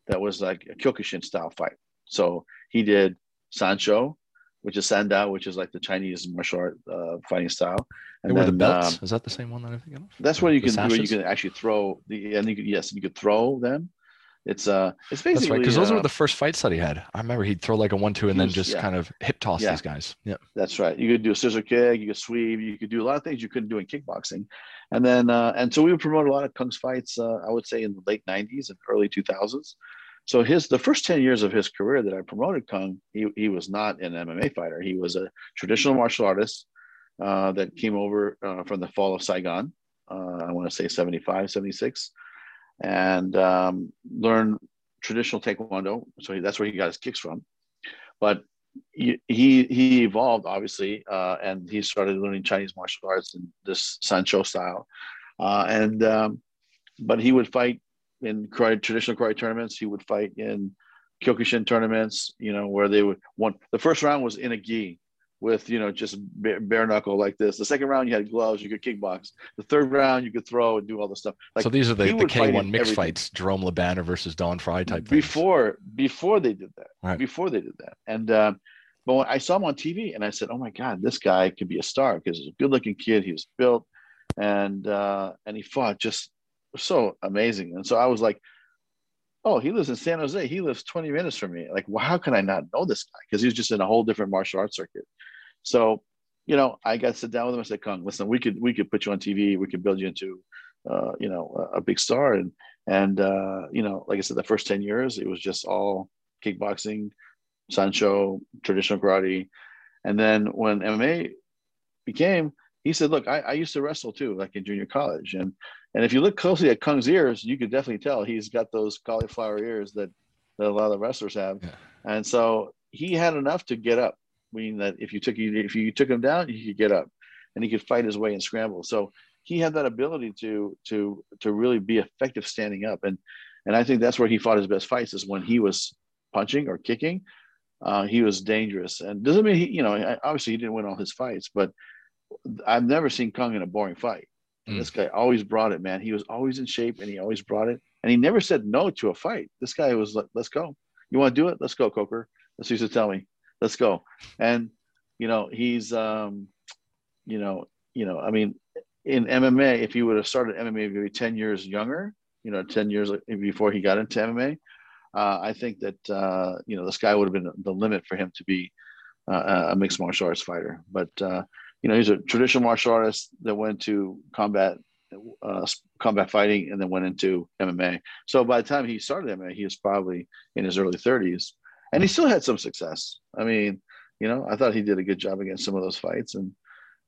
that was like a Kyokushin style fight. So he did Sanshou, which is Sanda, which is like the Chinese martial art uh, fighting style. And then, the belts. Um, is that the same one that I think of? That's where you can where you can actually throw the and you could yes you could throw them it's uh, it's basically that's right because those uh, were the first fights that he had. I remember he'd throw like a one-two and then just yeah. kind of hip toss yeah. these guys. Yeah, that's right. You could do a scissor kick, you could sweep, you could do a lot of things you couldn't do in kickboxing, and then uh, and so we would promote a lot of Cung's fights. Uh, I would say in the late '90s and early 2000s. So his the first 10 years of his career that I promoted Cung, he he was not an MMA fighter. He was a traditional martial artist uh, that came over uh, from the fall of Saigon. Uh, I want to say 75, 76 and um, learned traditional taekwondo. So that's where he got his kicks from. But he he evolved obviously, uh, and he started learning Chinese martial arts in this Sanshou style. Uh, and um, but he would fight in karate, traditional karate tournaments. He would fight in Kyokushin tournaments. You know where they would one. The first round was in a gi, with you know just bare, knuckle like this. The second round you had gloves, you could kickbox. The third round you could throw and do all the stuff. Like, so these are the, the K one mixed fights, Jerome Le Banner versus Don Frye type. Before things. before they did that, right. before they did that, and um, but when I saw him on TV and I said, oh my god, this guy could be a star because he's a good looking kid. He was built, and uh, and he fought just so amazing. And so I was like. Oh, he lives in San Jose. He lives 20 minutes from me. Like, well, how can I not know this guy? Because he was just in a whole different martial arts circuit. So, you know, I got to sit down with him. I said, "Cung, listen, we could we could put you on TV. We could build you into, uh, you know, a, a, big star." And and uh, you know, like I said, the first ten years it was just all kickboxing, Sanshou, traditional karate, and then when MMA became, he said, "Look, I, I used to wrestle too, like in junior college, and and if you look closely at Cung's ears, you could definitely tell he's got those cauliflower ears that that a lot of the wrestlers have, yeah. and so he had enough to get up meaning that if you took if you took him down, he could get up, and he could fight his way and scramble. So he had that ability to to to really be effective standing up, and and I think that's where he fought his best fights is when he was punching or kicking. Uh, he was dangerous, and doesn't mean he, you know, obviously he didn't win all his fights, but I've never seen Cung in a boring fight. And mm. this guy always brought it, man. He was always in shape, and he always brought it, and he never said no to a fight. This guy was like, "Let's go. You want to do it? Let's go, Coker." That's what he used to tell me let's go. And you know, he's um, you know, you know, I mean, in MMA, if he would have started MMA maybe 10 years younger, you know, 10 years before he got into MMA, uh, I think that uh, you know the sky would have been the limit for him to be uh, a mixed martial arts fighter. But uh, you know, he's a traditional martial artist that went to combat uh, combat fighting and then went into MMA. So by the time he started MMA, he was probably in his early 30s and he still had some success. I mean, you know, I thought he did a good job against some of those fights, and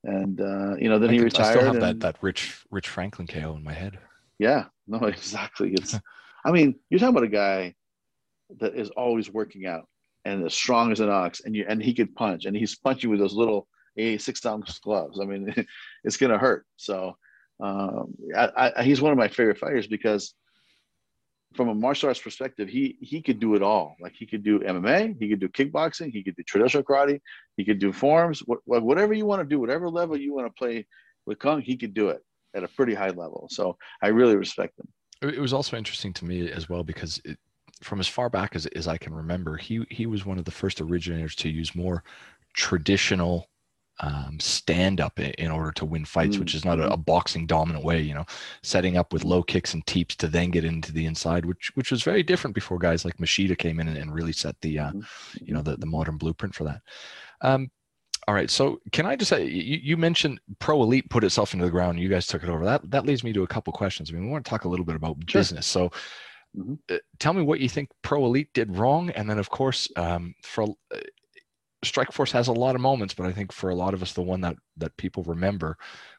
and uh, you know, then I he could, retired. I still have and, that that Rich Rich Franklin KO in my head. Yeah, no, exactly. It's, I mean, you're talking about a guy that is always working out and as strong as an ox, and you and he could punch, and he's punching with those little a six ounce gloves. I mean, it's gonna hurt. So um, I, I, he's one of my favorite fighters because from a martial arts perspective, he he could do it all. Like he could do MMA, he could do kickboxing, he could do traditional karate, he could do forms, what, whatever you want to do, whatever level you want to play with Cung, he could do it at a pretty high level. So I really respect him. It was also interesting to me as well because it, from as far back as, as I can remember, he he was one of the first originators to use more traditional um, stand up in order to win fights, mm which is not a, mm-hmm. a, boxing dominant way. You know, setting up with low kicks and teeps to then get into the inside, which which was very different before guys like Machida came in and, and really set the uh, mm-hmm. you know the, the modern blueprint for that. Um, all right, so can I just say you, you, mentioned Pro Elite put itself into the ground. You guys took it over. That that leads me to a couple questions. I mean, we want to talk a little bit about sure. business. So. Mm-hmm. Uh, tell me what you think Pro Elite did wrong, and then of course, um, for uh, Strikeforce has a lot of moments, but I think for a lot of us, the one that that people remember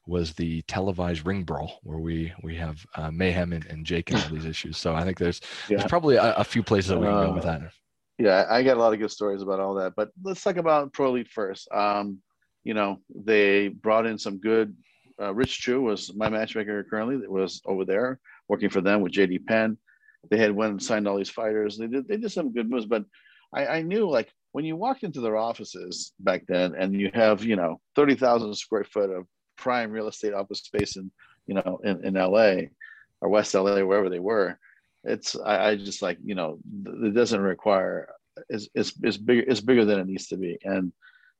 was the televised ring brawl where we we have uh, mayhem and, and Jake and all these issues. So I think there's yeah. there's probably a, a, few places that we can uh, go with that. Yeah, I got a lot of good stories about all that, but let's talk about Pro Elite first. Um, you know, they brought in some good. Uh, Rich Chou was my matchmaker currently. That was over there working for them with JD Penn. They had went and signed all these fighters. They did they did some good moves, but I, I knew like when you walked into their offices back then, and you have you know thirty thousand square foot of prime real estate office space in you know in, in LA or West LA, wherever they were. It's I, I just like you know it doesn't require it's, is is bigger it's bigger than it needs to be and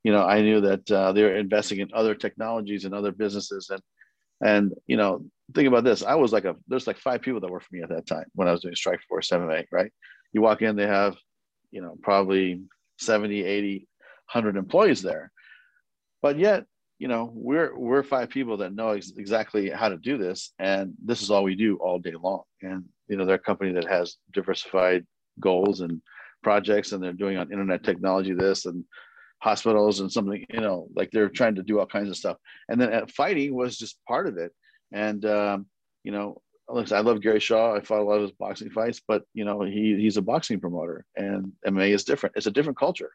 you know, I knew that uh, they were investing in other technologies and other businesses. And, and, you know, think about this. I was like a, there's like five people that worked for me at that time when I was doing Strikeforce MMA, right? You walk in, they have, you know, probably 70, 80, 100 employees there. But yet, you know, we're, we're five people that know ex- exactly how to do this. And this is all we do all day long. And, you know, they're a company that has diversified goals and projects and they're doing on internet technology this and hospitals and something, you know, like they're trying to do all kinds of stuff. And then uh, fighting was just part of it. And, um, you know, I love Gary Shaw. I fought a lot of his boxing fights, but you know, he he's a boxing promoter and MMA is different. It's a different culture.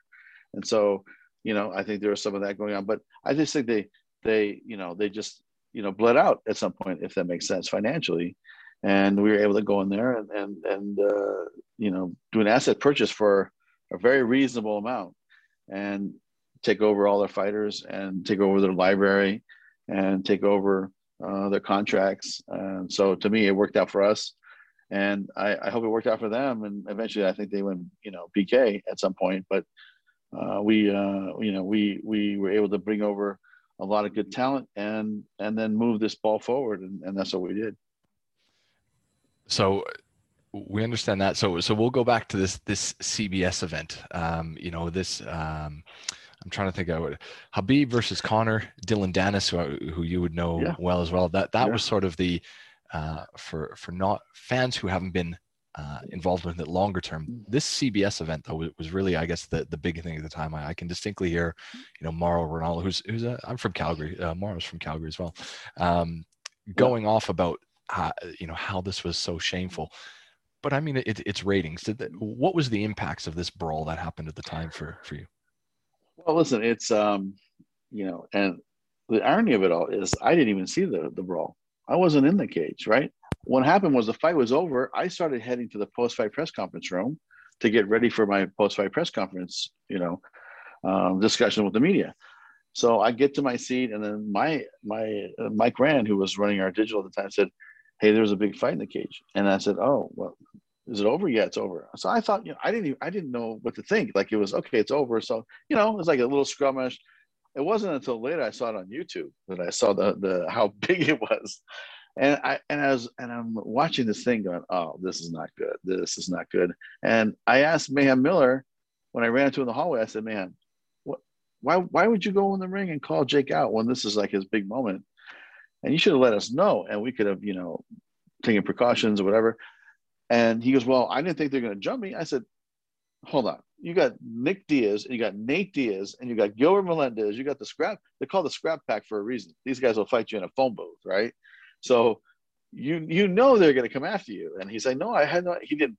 And so, you know, I think there was some of that going on, but I just think they, they, you know, they just, you know, bled out at some point, if that makes sense financially. And we were able to go in there and, and, and uh, you know, do an asset purchase for a very reasonable amount and take over all their fighters and take over their library and take over uh, their contracts. And so to me, it worked out for us. And I, I, hope it worked out for them. And eventually, I think they went, you know, PK at some point. But uh, we, uh, you know, we we were able to bring over a lot of good talent and and then move this ball forward, and, and that's what we did. So we understand that. So so we'll go back to this this CBS event. Um, you know this. Um, I'm trying to think of it. Khabib versus Conor, Dillon Danis, who, who you would know yeah. well as well. That that yeah. was sort of the uh, for for not fans who haven't been uh, involved with it longer term. This CBS event though was really, I guess, the the big thing at the time. I, I can distinctly hear, you know, Mauro Ranallo, who's who's a, I'm from Calgary. Uh, Mauro's from Calgary as well, um, going yeah. off about how, you know how this was so shameful but I mean, it, it's ratings. Did that, what was the impacts of this brawl that happened at the time for for you? Well, listen, it's um, you know, and the irony of it all is I didn't even see the the brawl. I wasn't in the cage, right? What happened was the fight was over. I started heading to the post fight press conference room to get ready for my post fight press conference, you know, um, discussion with the media. So I get to my seat, and then my my uh, Mike Rand, who was running our digital at the time, said, hey, there's a big fight in the cage. And I said, oh, well, is it over? Yeah, it's over. So I thought, you know, I didn't even, I didn't know what to think. Like it was, okay, it's over. So, you know, it was like a little skirmish. It wasn't until later I saw it on YouTube that I saw the, the, how big it was. And I, and I was, and I'm watching this thing going, oh, this is not good. This is not good. And I asked Mayhem Miller when I ran into in the hallway, I said, man, what, why, why would you go in the ring and call Jake out when this is like his big moment? and you should have let us know and we could have you know taken precautions or whatever and he goes well i didn't think they're going to jump me. I said hold on. You got nick diaz and you got nate diaz and you got gilbert melendez. You got the scrap they call the scrap pack for a reason. These guys will fight you in a phone booth right? So you you know they're going to come after you. And he's like no i had no he didn't.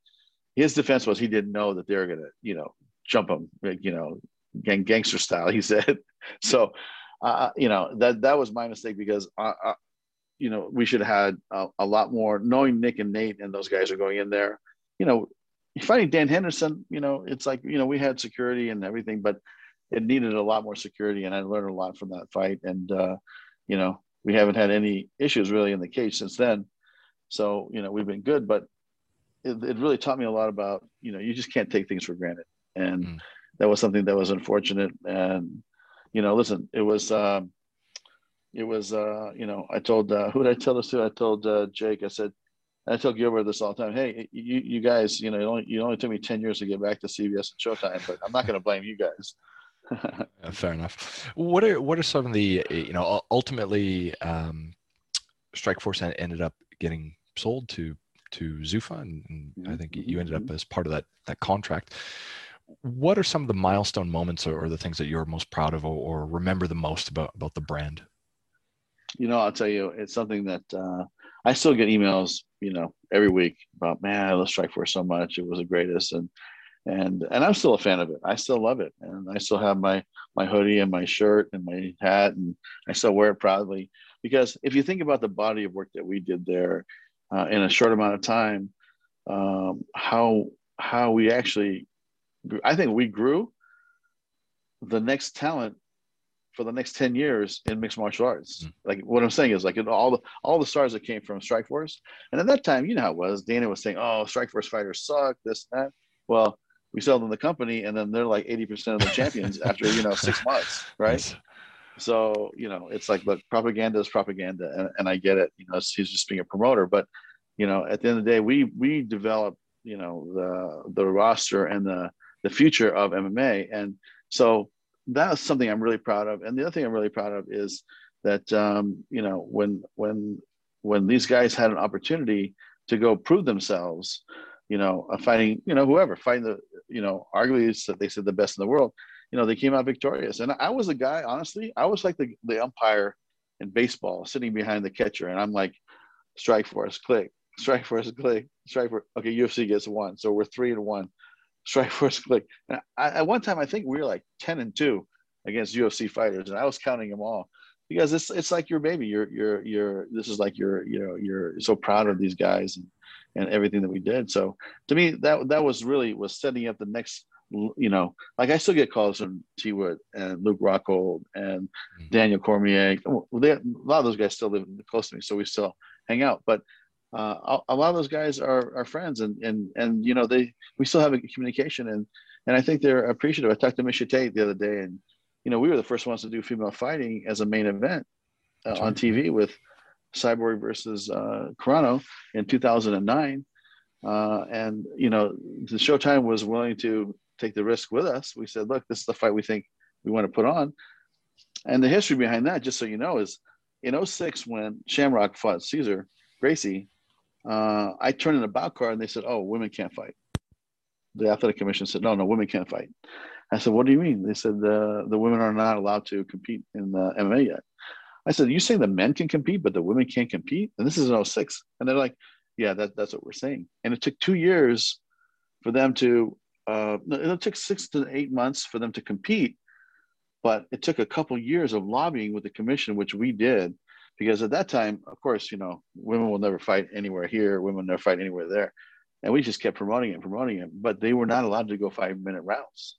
His defense was he didn't know that they were going to you know jump him you know gang gangster style he said. So uh, you know that that was my mistake because I, I you know we should have had a, a, lot more knowing Nick and Nate and those guys are going in there. You know, fighting Dan Henderson, you know, it's like you know we had security and everything, but it needed a lot more security, and I learned a lot from that fight. And uh, you know, we haven't had any issues really in the cage since then. So you know, we've been good, but it, it really taught me a lot about you know you just can't take things for granted, and mm. that was something that was unfortunate and you know, listen, it was, um, it was, uh, you know, I told, uh, who did I tell this to? I told uh, Jake, I said, I tell Gilbert this all the time. Hey, you, you guys, you know, it only, you only took me 10 years to get back to CBS and Showtime, but I'm not going to blame you guys. yeah, fair enough. What are, what are some of the, you know, ultimately, um, Strikeforce ended up getting sold to, to Zuffa. And, and I think you ended up mm-hmm. as part of that, that contract what are some of the milestone moments or, or the things that you're most proud of or, or, remember the most about, about the brand? You know, I'll tell you, it's something that uh, I still get emails, you know, every week about, man, I love Strikeforce so much. It was the greatest. And, and and I'm still a fan of it. I still love it, and I still have my my hoodie and my shirt and my hat, and I still wear it proudly. Because if you think about the body of work that we did there uh, in a short amount of time, um, how how we actually, I think we grew the next talent for the next 10 years in mixed martial arts. Mm. Like what I'm saying is like all the all the stars that came from Strikeforce. And at that time, you know how it was. Dana was saying, Oh, Strikeforce fighters suck, this, that. Well, we sell them the company and then they're like 80% of the champions after, you know, six months, right? So, you know, it's like, look, propaganda is propaganda. And, and I get it, you know, he's just being a promoter. But, you know, at the end of the day, we we develop, you know, the the roster and the the future of MMA. And so that's something I'm really proud of. And the other thing I'm really proud of is that um, you know when when when these guys had an opportunity to go prove themselves, you know, uh, fighting you know whoever fighting the you know arguably they said the best in the world, you know they came out victorious. And I was a guy honestly, I was like the the umpire in baseball sitting behind the catcher, and I'm like, Strikeforce, click, Strikeforce, click, strike for okay, UFC gets one, so we're three and one. Strikeforce click. And I, at one time, I think we were like 10 and two against UFC fighters, and I was counting them all because it's it's like your baby. You're you're you're this is like you're you know you're so proud of these guys and and everything that we did. So to me, that that was really was setting up the next. You know, like I still get calls from T Wood and Luke Rockhold and mm-hmm. Daniel Cormier. They, a lot of those guys still live close to me, so we still hang out. But uh, a lot of those guys are, are friends and, and, and, you know, they, we still have a communication and, and I think they're appreciative. I talked to Miesha Tate the other day and, you know, we were the first ones to do female fighting as a main event uh, on TV with Cyborg versus uh, Carano in 2009. Uh, and, you know, the Showtime was willing to take the risk with us. We said, look, this is the fight we think we want to put on. And the history behind that, just so you know, is in 06 when Shamrock fought Cesar Gracie, uh, I turned in a bout card and they said, "Oh, women can't fight." The athletic commission said, "No, no, women can't fight." I said, "What do you mean?" They said the the women are not allowed to compete in the MMA yet. I said, "You saying the men can compete, but the women can't compete?" And this is in 06. And they're like, "Yeah, that, that's what we're saying." And it took two years for them to. Uh, it took six to eight months for them to compete, but it took a couple years of lobbying with the commission, which we did because at that time, of course, you know, women will never fight anywhere here, women never fight anywhere there. And we just kept promoting it, promoting it, but they were not allowed to go five minute rounds.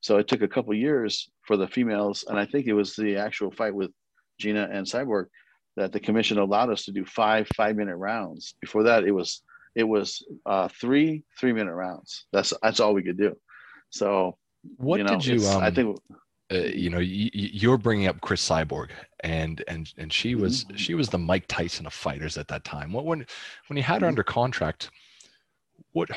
So it took a couple years for the females, and I think it was the actual fight with Gina and Cyborg that the commission allowed us to do five five minute rounds. Before that, it was it was uh, three three minute rounds. That's that's all we could do. So what you know, did you? Um, I think uh, you know you, are bringing up Chris Cyborg and and and she was mm-hmm. she was the Mike Tyson of fighters at that time. What when when you had her mm-hmm. under contract, what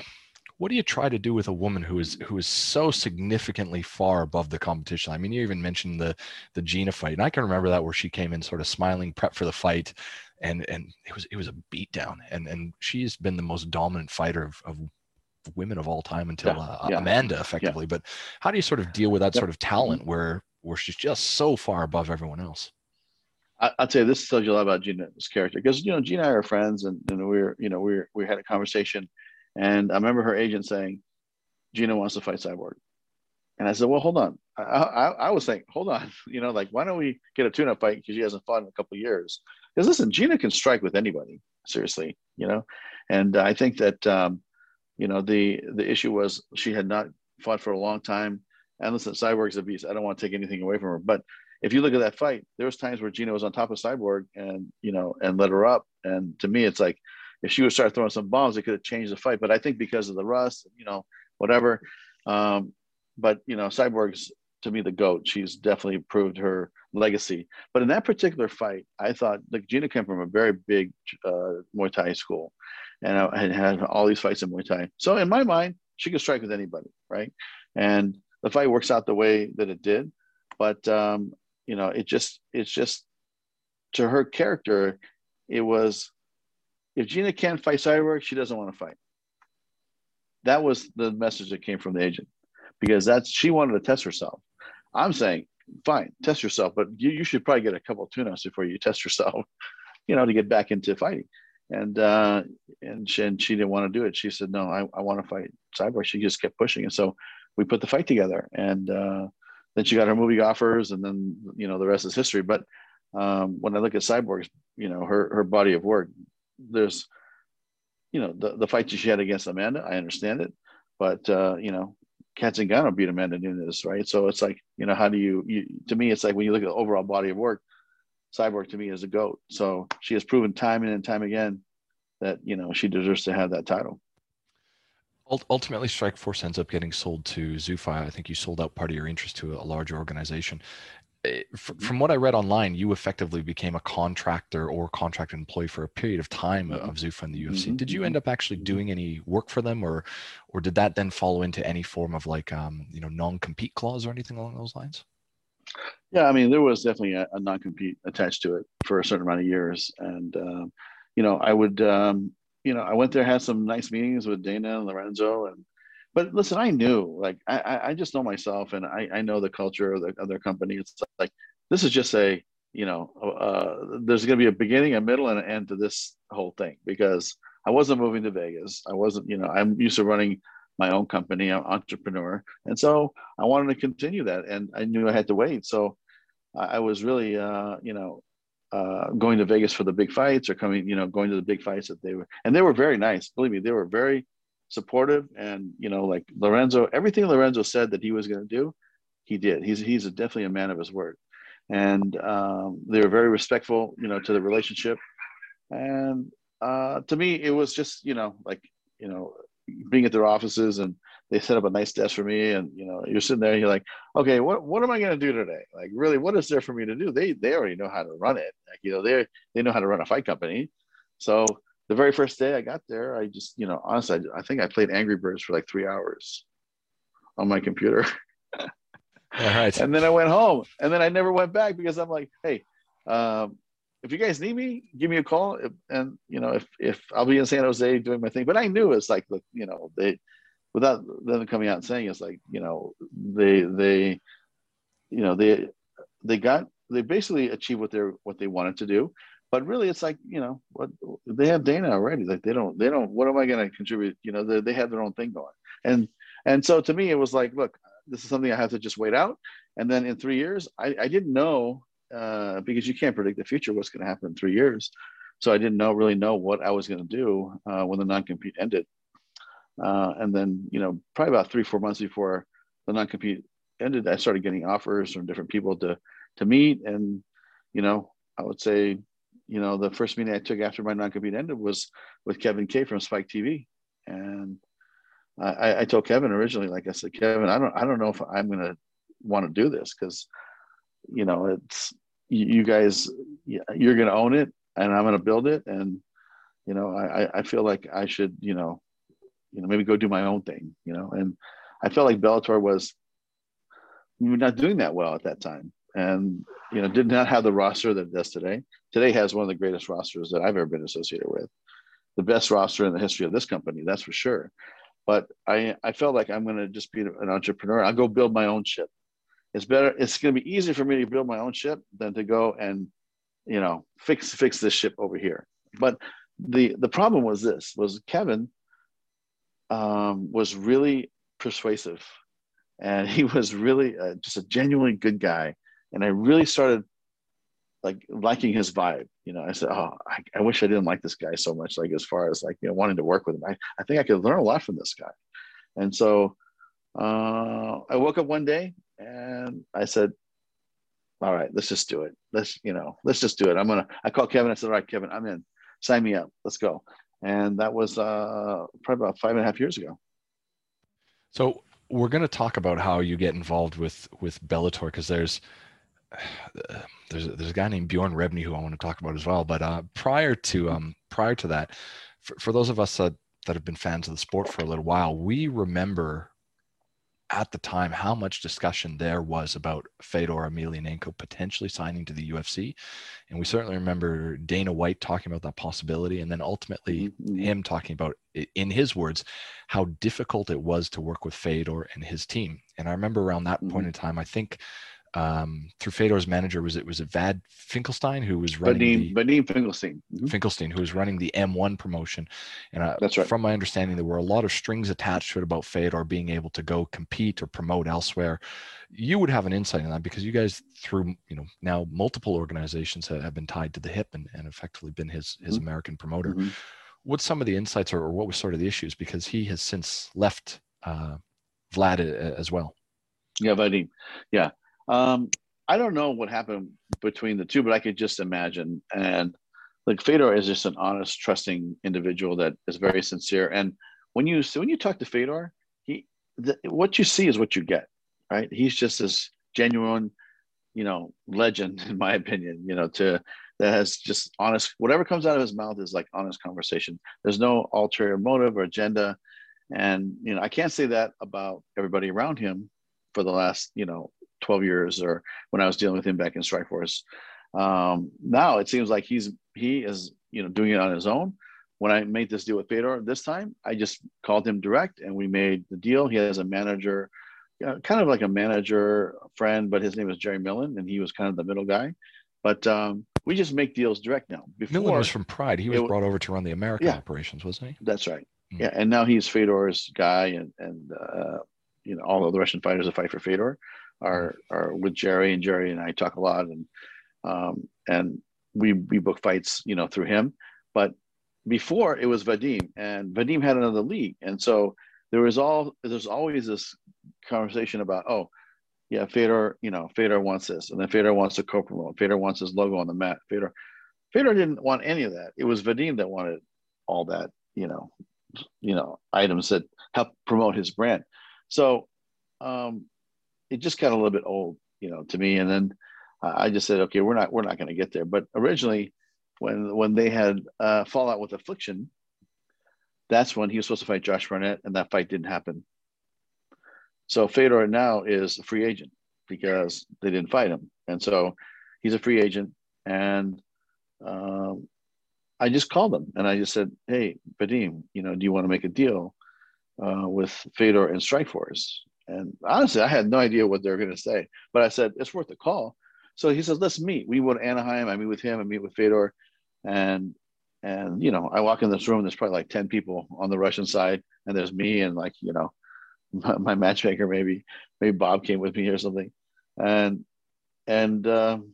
what do you try to do with a woman who is who is so significantly far above the competition? I mean, you even mentioned the the Gina fight, and I can remember that where she came in sort of smiling, prep for the fight, and and it was it was a beatdown, and and she's been the most dominant fighter of, of women of all time until yeah, uh, yeah. Amanda, effectively. Yeah. But how do you sort of deal with that sort of talent where where she's just so far above everyone else? I, will tell you, this tells you a lot about Gina's character because you know Gina and I are friends, and, and we are you know we we had a conversation, and I remember her agent saying, Gina wants to fight Cyborg, and I said, well, hold on. I, I, I was saying, hold on, you know, like why don't we get a tune-up fight because she hasn't fought in a couple years? Because listen, Gina can strike with anybody, seriously, you know, and I think that um, you know the the issue was she had not fought for a long time, and listen, Cyborg's a beast. I don't want to take anything away from her, but if you look at that fight, there was times where Gina was on top of Cyborg and you know and let her up. And to me, it's like if she would start throwing some bombs, it could have changed the fight. But I think because of the rust, you know, whatever. Um, but you know, Cyborg's to me the goat. She's definitely proved her legacy. But in that particular fight, I thought like Gina came from a very big uh, Muay Thai school, and I had had all these fights in Muay Thai. So in my mind, she could strike with anybody, right? And the fight works out the way that it did. But um, you know it just it's just to her character it was if gina can't fight cyborg she doesn't want to fight that was the message that came from the agent because that's she wanted to test herself i'm saying fine test yourself but you, you should probably get a couple of tune-ups before you test yourself you know to get back into fighting and uh, and she, and she didn't want to do it. She said, "No, I, I want to fight Cyborg." She just kept pushing, and so we put the fight together. And uh, then she got her movie offers, and then you know the rest is history. But um, when I look at Cyborg's, you know her her body of work, there's you know the the fight she had against Amanda. I understand it, but uh, you know Cat Zingano beat Amanda Nunes, right? So it's like you know how do you, you to me it's like when you look at the overall body of work Cyborg to me is a goat. So she has proven time and time again that you know she deserves to have that title. Ultimately, Strikeforce ends up getting sold to Zuffa. I think you sold out part of your interest to a large organization. Eh, mm-hmm. From what I read online, you effectively became a contractor or contract employee for a period of time mm-hmm. of Zuffa in the UFC. Mm-hmm. Did you end up actually mm-hmm. doing any work for them, or, or did that then follow into any form of like, um, you know, non-compete clause or anything along those lines? Yeah, I mean, there was definitely a, a non-compete attached to it for a certain amount of years, and um, you know, I would, um, you know, I went there, had some nice meetings with Dana and Lorenzo, and but listen, I knew, like, I, I just know myself, and I, I know the culture of the other company. It's like this is just a, you know, uh, there's going to be a beginning, a middle, and an end to this whole thing because I wasn't moving to Vegas. I wasn't, you know, I'm used to running my own company, I'm entrepreneur. And so I wanted to continue that and I knew I had to wait. So I, was really, uh, you know, uh, going to Vegas for the big fights or coming, you know, going to the big fights that they were, and they were very nice. Believe me, they were very supportive. And, you know, like Lorenzo, everything Lorenzo said that he was going to do, he did. He's, he's a, definitely a man of his word. And um, they were very respectful, you know, to the relationship. And uh, to me, it was just, you know, like, you know, being at their offices and they set up a nice desk for me and you know you're sitting there and you're like okay what what am i going to do today? Like really what is there for me to do? They they already know how to run it. Like you know they they know how to run a fight company. So the very first day i got there i just you know honestly i, I think i played angry birds for like three hours on my computer. All right. And then i went home. And then i never went back because i'm like hey um, if you guys need me, give me a call. And you know, if if I'll be in San Jose doing my thing. But I knew it's like, look, you know, they without them coming out and saying it's like, you know, they they, you know, they they got they basically achieved what they're what they wanted to do. But really, it's like you know what they have Dana already. Like they don't they don't. What am I going to contribute? You know, they they have their own thing going. And and so to me, it was like, look, this is something I have to just wait out. And then in three years, I, I didn't know uh, because you can't predict the future, what's going to happen in three years. So I didn't know really know what I was going to do uh, when the non-compete ended. Uh, and then, you know, probably about three, four months before the non-compete ended, I started getting offers from different people to to meet. And, you know, I would say, you know, the first meeting I took after my non-compete ended was with Kevin Kay from Spike TV. And I, I told Kevin originally, like I said, Kevin, I don't I don't know if I'm gonna want to do this because you know, it's you guys, you're going to own it, and I'm going to build it, and you know, I I feel like I should, you know, you know, maybe go do my own thing, you know, and I felt like Bellator was not doing that well at that time, and you know, did not have the roster that it does today. Today has one of the greatest rosters that I've ever been associated with, the best roster in the history of this company, that's for sure. But I I felt like I'm going to just be an entrepreneur. I'll go build my own ship it's better it's going to be easier for me to build my own ship than to go and you know fix fix this ship over here. But the the problem was this was kevin um, was really persuasive. And he was really uh, just a genuinely good guy. And i really started like liking his vibe you know. I said oh I, I, wish i didn't like this guy so much like as far as like you know wanting to work with him. I, I think i could learn a lot from this guy. And so uh, i woke up one day and I said, all right, let's just do it. Let's, you know, let's just do it. I'm going to, I called Kevin. I said, all right, Kevin, I'm in. Sign me up. Let's go. And that was uh, probably about five and a half years ago. So we're going to talk about how you get involved with, with Bellator because there's, there's, there's a guy named Bjorn Rebney who I want to talk about as well. But uh, prior to, um, prior to that, for, for those of us that, that have been fans of the sport for a little while, we remember at the time how much discussion there was about Fedor Emelianenko potentially signing to the UFC. And we certainly remember Dana White talking about that possibility and then ultimately mm-hmm. mm-hmm. him talking about in his words how difficult it was to work with Fedor and his team. And I remember around that mm-hmm. point in time I think um, through Fedor's manager. Was it was it Vad Finkelstein who was running Vadim, Vadim Finkelstein. the Finkelstein who was running the M1 promotion? And uh, That's right. From my understanding, there were a lot of strings attached to it about Fedor being able to go compete or promote elsewhere. You would have an insight in that because you guys, through you know now multiple organizations have have been tied to the hip and, and effectively been his his Mhm. American promoter. Mhm. What's some of the insights or, or what was sort of the issues because he has since left uh, Vlad uh, as well. Yeah, Vadim. Yeah. Um, I don't know what happened between the two, but I could just imagine. And like Fedor is just an honest, trusting individual that is very sincere. And when you so when you talk to Fedor, he the, what you see is what you get, right? He's just this genuine, you know, legend in my opinion. You know, to that has just honest. Whatever comes out of his mouth is like honest conversation. There's no ulterior motive or agenda. And you know, I can't say that about everybody around him for the last you know 12 years or when I was dealing with him back in Strikeforce. Um, now it seems like he's he is you know doing it on his own. When I made this deal with Fedor this time, I just called him direct and we made the deal. He has a manager, kind of like a manager friend, but his name is Jerry Millen and he was kind of the middle guy. But um, we just make deals direct now. Before Millen was from Pride. He was it- brought over to run the American Yeah. operations, wasn't he? That's right. Mm. Yeah, and now he's Fedor's guy, and and uh, you know all of the Russian fighters that fight for Fedor are are with Jerry, and Jerry and I talk a lot, and um, and we we book fights, you know, through him. But before it was Vadim, and Vadim had another league, and so there was all there's always this conversation about oh. Yeah, Fedor, you know, Fedor wants this, and then Fedor wants to co-promote. Fedor wants his logo on the mat. Fedor, Fedor didn't want any of that. It was Vadim that wanted all that, you know, you know items that help promote his brand so um it just got a little bit old you know to me. And then uh, i just said okay we're not we're not going to get there. But originally when when they had uh fallout with affliction that's when he was supposed to fight josh barnett and that fight didn't happen. So fedor now is a free agent because they didn't fight him. And so he's a free agent and um I just called them and I just said, "Hey, Vadim, you know, do you want to make a deal uh, with Fedor and Strikeforce?" And honestly, I had no idea what they were going to say, but I said it's worth a call. So he says, "Let's meet." We go to Anaheim. I meet with him. I meet with Fedor, and and you know, I walk in this room. There's probably like ten people on the Russian side, and there's me and like you know, my, my matchmaker. Maybe maybe Bob came with me or something, and and um,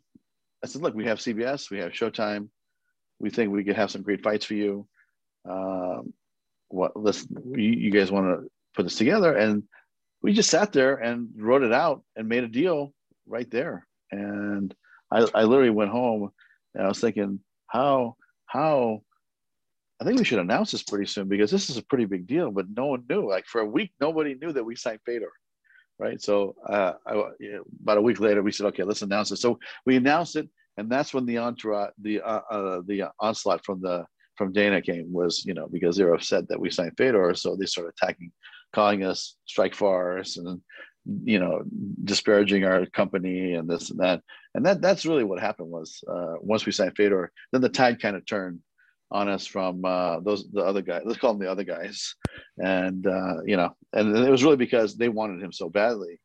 I said, "Look, we have CBS, we have Showtime." we think we could have some great fights for you. Um, what listen, you, you guys want to put this together? And we just sat there and wrote it out and made a deal right there. And I, I literally went home and I was thinking, how, how, I think we should announce this pretty soon because this is a pretty big deal, but no one knew. Like for a week, nobody knew that we signed Fedor. Right. So uh, I, about a week later, we said, okay, let's announce it. So we announced it and that's when the entourage, the uh, uh, the onslaught from the from Dana came was you know because they were upset that we signed Fedor, so they started attacking, calling us strike force and you know disparaging our company and this and that, and that that's really what happened was uh, once we signed Fedor, then the tide kind of turned on us from uh, those the other guys. Let's call them the other guys, and uh, you know, and it was really because they wanted him so badly,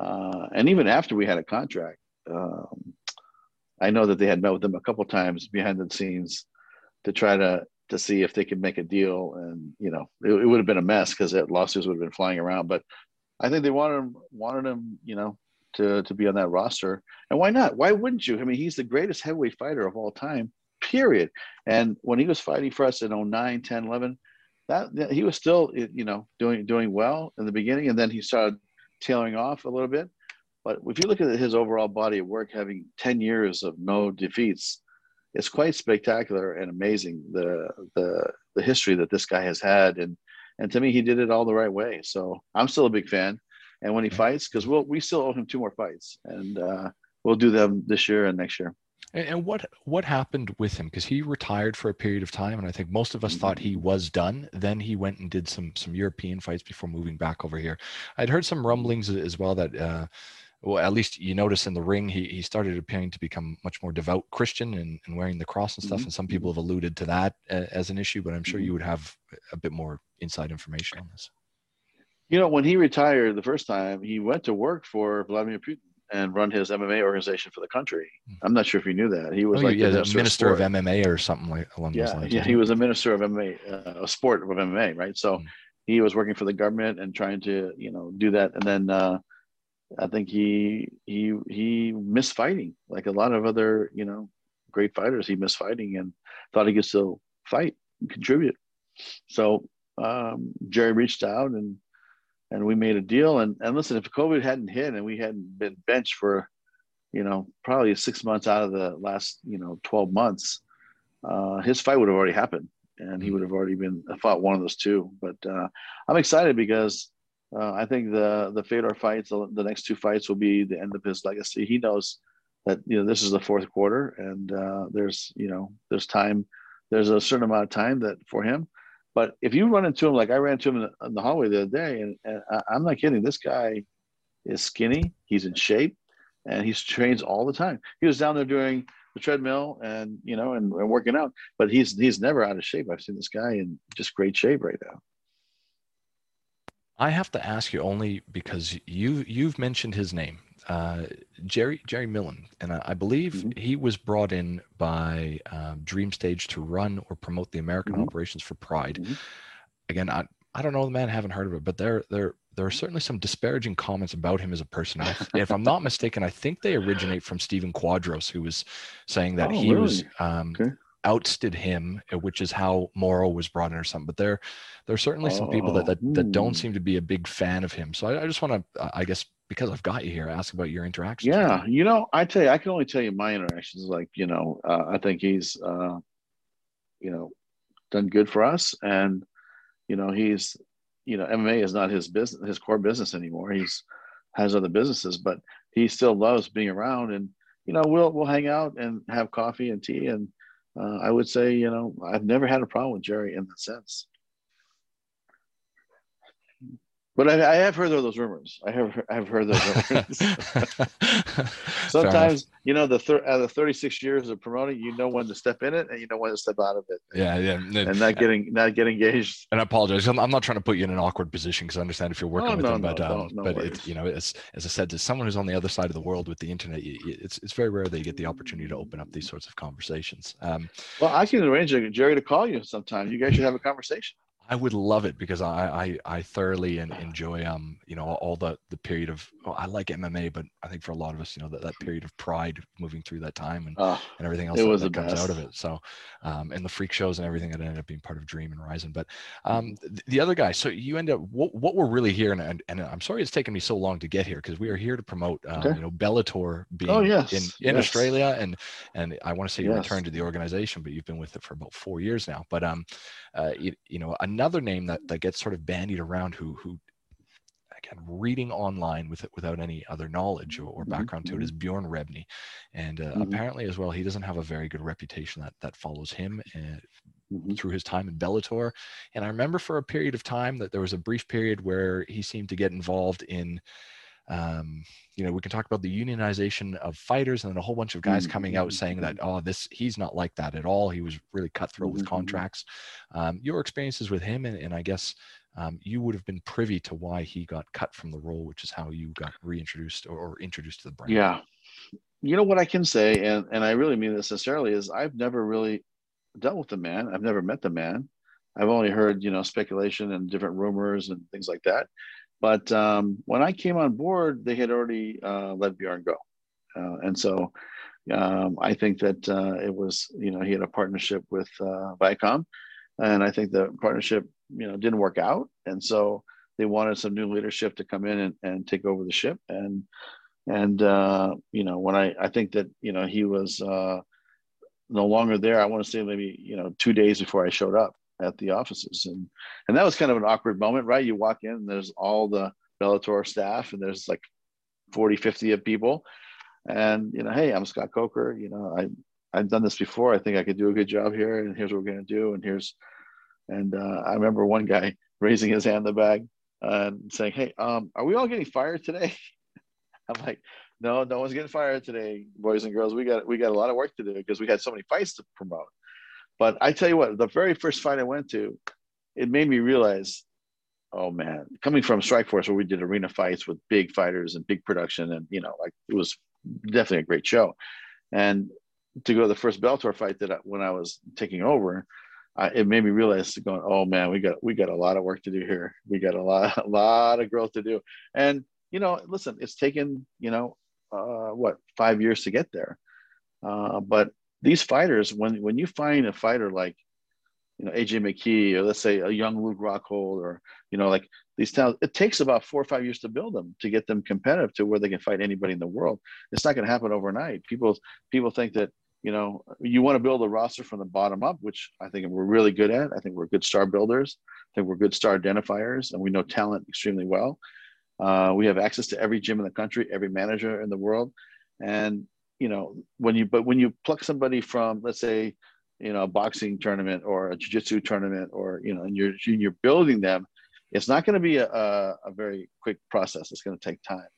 uh, and even after we had a contract. Um, I know that they had met with them a couple times behind the scenes to try to to see if they could make a deal, and you know it, it would have been a mess because that lawsuits would have been flying around. But I think they wanted him wanted him, you know, to to be on that roster. And why not? Why wouldn't you? I mean, he's the greatest heavyweight fighter of all time, period. And when he was fighting for us in 09, 10, 11, that, that he was still you know doing doing well in the beginning, and then he started tailing off a little bit. But if you look at his overall body of work, having 10 years of no defeats, it's quite spectacular and amazing the the the history that this guy has had. And and to me, he did it all the right way. So I'm still a big fan. And when he fights, because we'll we still owe him two more fights, and uh, we'll do them this year and next year. And, and what what happened with him? Because he retired for a period of time, and I think most of us thought he was done. Then he went and did some some European fights before moving back over here. I'd heard some rumblings as well that. Uh, well, at least you notice in the ring, he, he started appearing to become much more devout Christian and, and wearing the cross and stuff. Mhm. And some people have alluded to that as an issue, but I'm sure Mhm. you would have a bit more inside information on this. You know, when he retired the first time, he went to work for Vladimir Putin and run his MMA organization for the country. Hmm. I'm not sure if you knew that. He was Oh, like yeah, the minister, minister of, sport. MMA or something like along those lines. yeah, he was a minister of MMA, uh, a sport of MMA, right? So Mm. he was working for the government and trying to, you know, do that. And then uh, I think he he he missed fighting, like a lot of other, you know, great fighters. He missed fighting and thought he could still fight and contribute. So um, Jerry reached out and and we made a deal. And and listen, if COVID hadn't hit and we hadn't been benched for, you know, probably six months out of the last, you know, twelve months, uh, his fight would have already happened, and he would have already been fought one of those two. But uh, I'm excited because uh, I think the the Fedor fights, the, the next two fights, will be the end of his legacy. He knows that you know this is the fourth quarter, and uh, there's you know there's time, there's a certain amount of time that for him. But if you run into him like I ran into him in the, in the hallway the other day, and, and I, I'm not kidding, this guy is skinny, he's in shape, and he trains all the time. He was down there doing the treadmill and you know and, and working out, but he's he's never out of shape. I've seen this guy in just great shape right now. I have to ask you only because you you've mentioned his name, uh, Jerry Jerry Millen, and I, I believe Mhm. he was brought in by um, Dream Stage to run or promote the American Mhm. operations for Pride. Mhm. Again, I I don't know the man, haven't heard of it, but there there there are certainly some disparaging comments about him as a person. I, if I'm not mistaken, I think they originate from Stephen Quadros, who was saying that Oh, he was um, Okay. Outstood him, uh, which is how Morrow was brought in or something. But there, there are certainly some people that Oh, that, that don't hmm. seem to be a big fan of him. So I, I just want to, I guess, because I've got you here, ask about your interactions. Yeah, you know, I tell you, I can only tell you my interactions. Like, you know, uh, I think he's, uh, you know, done good for us, and you know, he's, you know, MMA is not his business, his core business anymore. He's has other businesses, but he still loves being around, and you know, we'll we'll hang out and have coffee and tea, and uh, I would say, you know, I've never had a problem with Jerry in that sense. But I, I have heard of those rumors. I have I have heard those rumors. Sometimes, you know, the thir- out of the 36 years of promoting, you know when to step in it and you know when to step out of it, yeah, yeah. and not getting not get engaged. and I apologize. I'm, I'm not trying to put you in an awkward position because I understand if you're working Oh, with no, them, no, but um, no but worries. it's you know, as as I said, to someone who's on the other side of the world with the internet, it's it's very rare that you get the opportunity to open up these sorts of conversations. Um, Well, I can arrange Jerry to call you sometime. You guys should have a conversation. I would love it because I I, I thoroughly and enjoy um you know all the the period of well, I like MMA, but I think for a lot of us, you know, that, that period of pride moving through that time and Uh, and everything else that, that comes out of it. So, um, and the freak shows and everything that ended up being part of Dream and Rising But Mm-hmm. um, th- the other guy, so you end up what, what we're really here, and, and, and I'm sorry it's taken me so long to get here because we are here to promote, um, Okay. you know, Bellator being Oh, yes, in in yes. Australia, and and I want to say you Yes. returned to the organization, but you've been with it for about four years now. But um, uh, you, you know, another name that that gets sort of bandied around who who again reading online with it without any other knowledge or, or Mhm, background to it mhm. is Bjorn Rebney, and uh, Mhm. apparently as well he doesn't have a very good reputation that that follows him uh, Mhm. through his time in Bellator. And I remember for a period of time that there was a brief period where he seemed to get involved in. Um, you know, we can talk about the unionization of fighters, and then a whole bunch of guys coming out Mhm, saying that, oh, this he's not like that at all. He was really cutthroat with Mhm, mhm. contracts. Um, your experiences with him, and, and I guess um, you would have been privy to why he got cut from the role, which is how you got reintroduced or, or introduced to the brand. Yeah. You know what I can say, and, and I really mean this sincerely, is I've never really dealt with the man. I've never met the man. I've only heard, you know, speculation and different rumors and things like that. But um, when I came on board, they had already uh, let Bjorn go. Uh, and so um, I think that uh, it was, you know, he had a partnership with uh, Viacom. And I think the partnership, you know, didn't work out. And so they wanted some new leadership to come in and, and take over the ship. And and uh, you know when I I think that you know he was uh, no longer there. I want to say maybe you know two days before I showed up at the offices, and and that was kind of an awkward moment, right? You walk in, and there's all the Bellator staff, and there's like 40, 50 of people, and you know, hey, I'm Scott Coker. You know, I I've done this before. I think I could do a good job here, and here's what we're gonna do, and here's and uh, I remember one guy raising his hand in the bag and saying, "Hey, um, are we all getting fired today?" I'm like, no, no one's getting fired today, boys and girls. We got we got a lot of work to do because we had so many fights to promote. But I tell you what, the very first fight I went to, it made me realize oh man, coming from Strikeforce where we did arena fights with big fighters and big production, and you know, like it was definitely a great show. And to go to the first Bellator fight that I, when I was taking over, it made me realize going, oh man, we got we got a lot of work to do here. We got a lot a lot of growth to do. And you know, listen, it's taken you know uh, what five years to get there. Uh, but these fighters, when when you find a fighter like you know AJ McKee or let's say a young Luke Rockhold or you know like these towns, it takes about four or five years to build them to get them competitive to where they can fight anybody in the world. It's not going to happen overnight. People people think that you know you want to build a roster from the bottom up, which I think we're really good at. I think we're good star builders. I think we're good star identifiers, and we know talent extremely well. Uh, we have access to every gym in the country, every manager in the world, and you know when you but when you pluck somebody from let's say you know a boxing tournament or a jiu-jitsu tournament or you know and you're you're building them it's not going to be a, a, a very quick process. It's going to take time.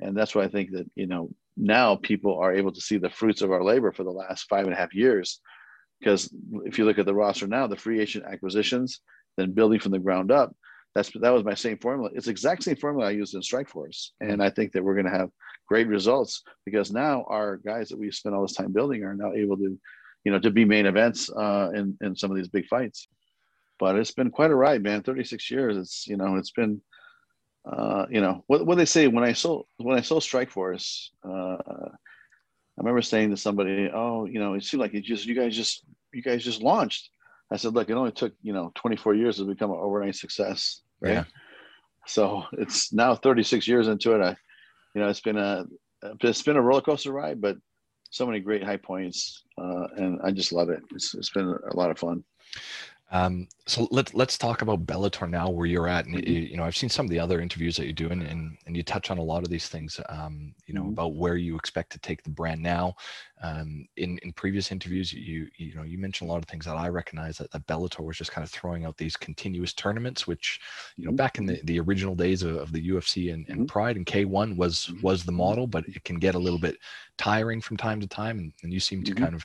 And that's why i think that you know now people are able to see the fruits of our labor for the last five and a half years. Because if you look at the roster now the free agent acquisitions then building from the ground up that's that was my same formula. It's the exact same formula I used in Strikeforce, and I think that we're going to have great results because now our guys that we spent all this time building are now able to, you know, to be main events uh, in in some of these big fights. But it's been quite a ride, man. Thirty six years. It's you know, it's been. Uh, you know what, what they say when I sold when I sold Strikeforce, uh, I remember saying to somebody, "Oh, you know, it seemed like it just you guys just you guys just launched." I said, look, it only took, you know, 24 years to become an overnight success. Right. Yeah. So it's now 36 years into it. I, you know, it's been a, it's been a roller coaster ride, but so many great high points. Uh, and I just love it. It's, it's been a lot of fun. Um, so let's let's talk about Bellator now, where you're at. And mm-hmm. you know, I've seen some of the other interviews that you do, and and, and you touch on a lot of these things. Um, you know, mm-hmm. about where you expect to take the brand now. Um, in in previous interviews, you you know you mentioned a lot of things that I recognize that, that Bellator was just kind of throwing out these continuous tournaments, which you know mm-hmm. back in the, the original days of, of the UFC and, and mm-hmm. Pride and K1 was mm-hmm. was the model, but it can get a little bit tiring from time to time, and, and you seem to mm-hmm. kind of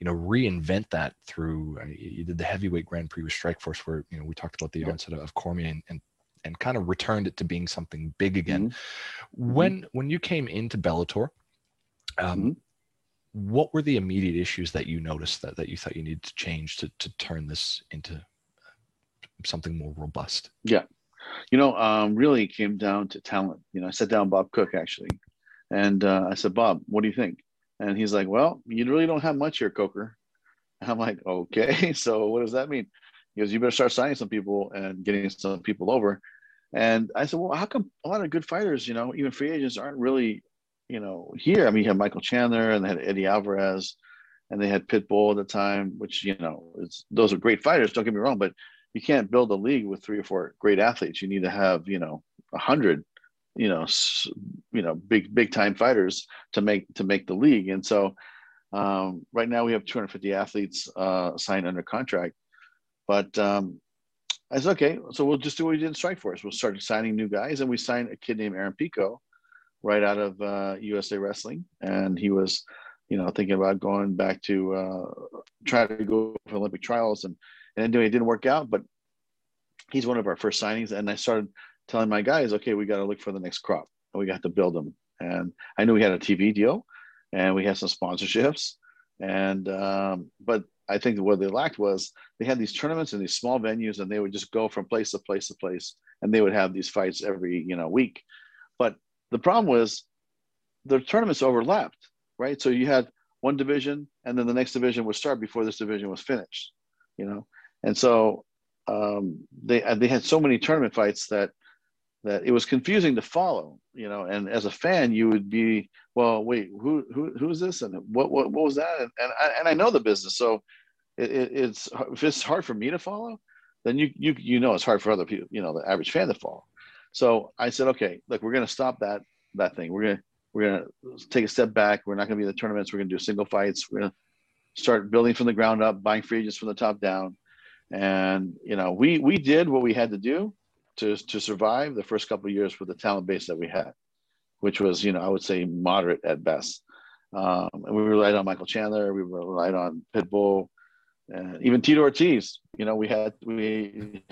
you know reinvent that through uh, you did the heavyweight grand prix with strikeforce where you know we talked about the yep. onset of cormier and, and and kind of returned it to being something big again mm-hmm. when mm-hmm. when you came into bellator um, mm-hmm. what were the immediate issues that you noticed that, that you thought you needed to change to, to turn this into uh, something more robust yeah you know um, really came down to talent you know i sat down bob cook actually and uh, i said bob what do you think and he's like, Well, you really don't have much here, Coker. And I'm like, Okay, so what does that mean? He goes, You better start signing some people and getting some people over. And I said, Well, how come a lot of good fighters, you know, even free agents aren't really, you know, here? I mean, you have Michael Chandler and they had Eddie Alvarez and they had Pitbull at the time, which, you know, those are great fighters, don't get me wrong, but you can't build a league with three or four great athletes. You need to have, you know, a hundred you know you know big big time fighters to make to make the league. And so um, right now we have 250 athletes uh, signed under contract. But um, I said okay so we'll just do what we did in Strikeforce. We'll start signing new guys. And we signed a kid named Aaron Pico right out of uh, USA Wrestling. And he was you know thinking about going back to uh, try to go for Olympic trials. And and anyway, it didn't work out but he's one of our first signings. And I started telling my guys, okay, we got to look for the next crop and we got to build them. And I knew we had a TV deal and we had some sponsorships. And, um, but I think what they lacked was they had these tournaments in these small venues and they would just go from place to place to place and they would have these fights every, you know, week. But the problem was the tournaments overlapped, right? So you had one division and then the next division would start before this division was finished, you know? And so um, they, they had so many tournament fights that that it was confusing to follow, you know, and as a fan, you would be, well, wait, who, who, who's this? And what, what, what was that? And, and I, and I know the business. So it, it, it's, if it's hard for me to follow, then you, you, you know, it's hard for other people, you know, the average fan to follow. So I said, okay, look, we're going to stop that, that thing. We're going to, we're going to take a step back. We're not going to be in the tournaments. We're going to do single fights. We're going to start building from the ground up, buying free agents from the top down. And, you know, we, we did what we had to do to, to survive the first couple of years with the talent base that we had, which was, you know, I would say moderate at best. Um, and we relied on Michael Chandler, we relied on Pitbull, and even Tito Ortiz. You know, we had we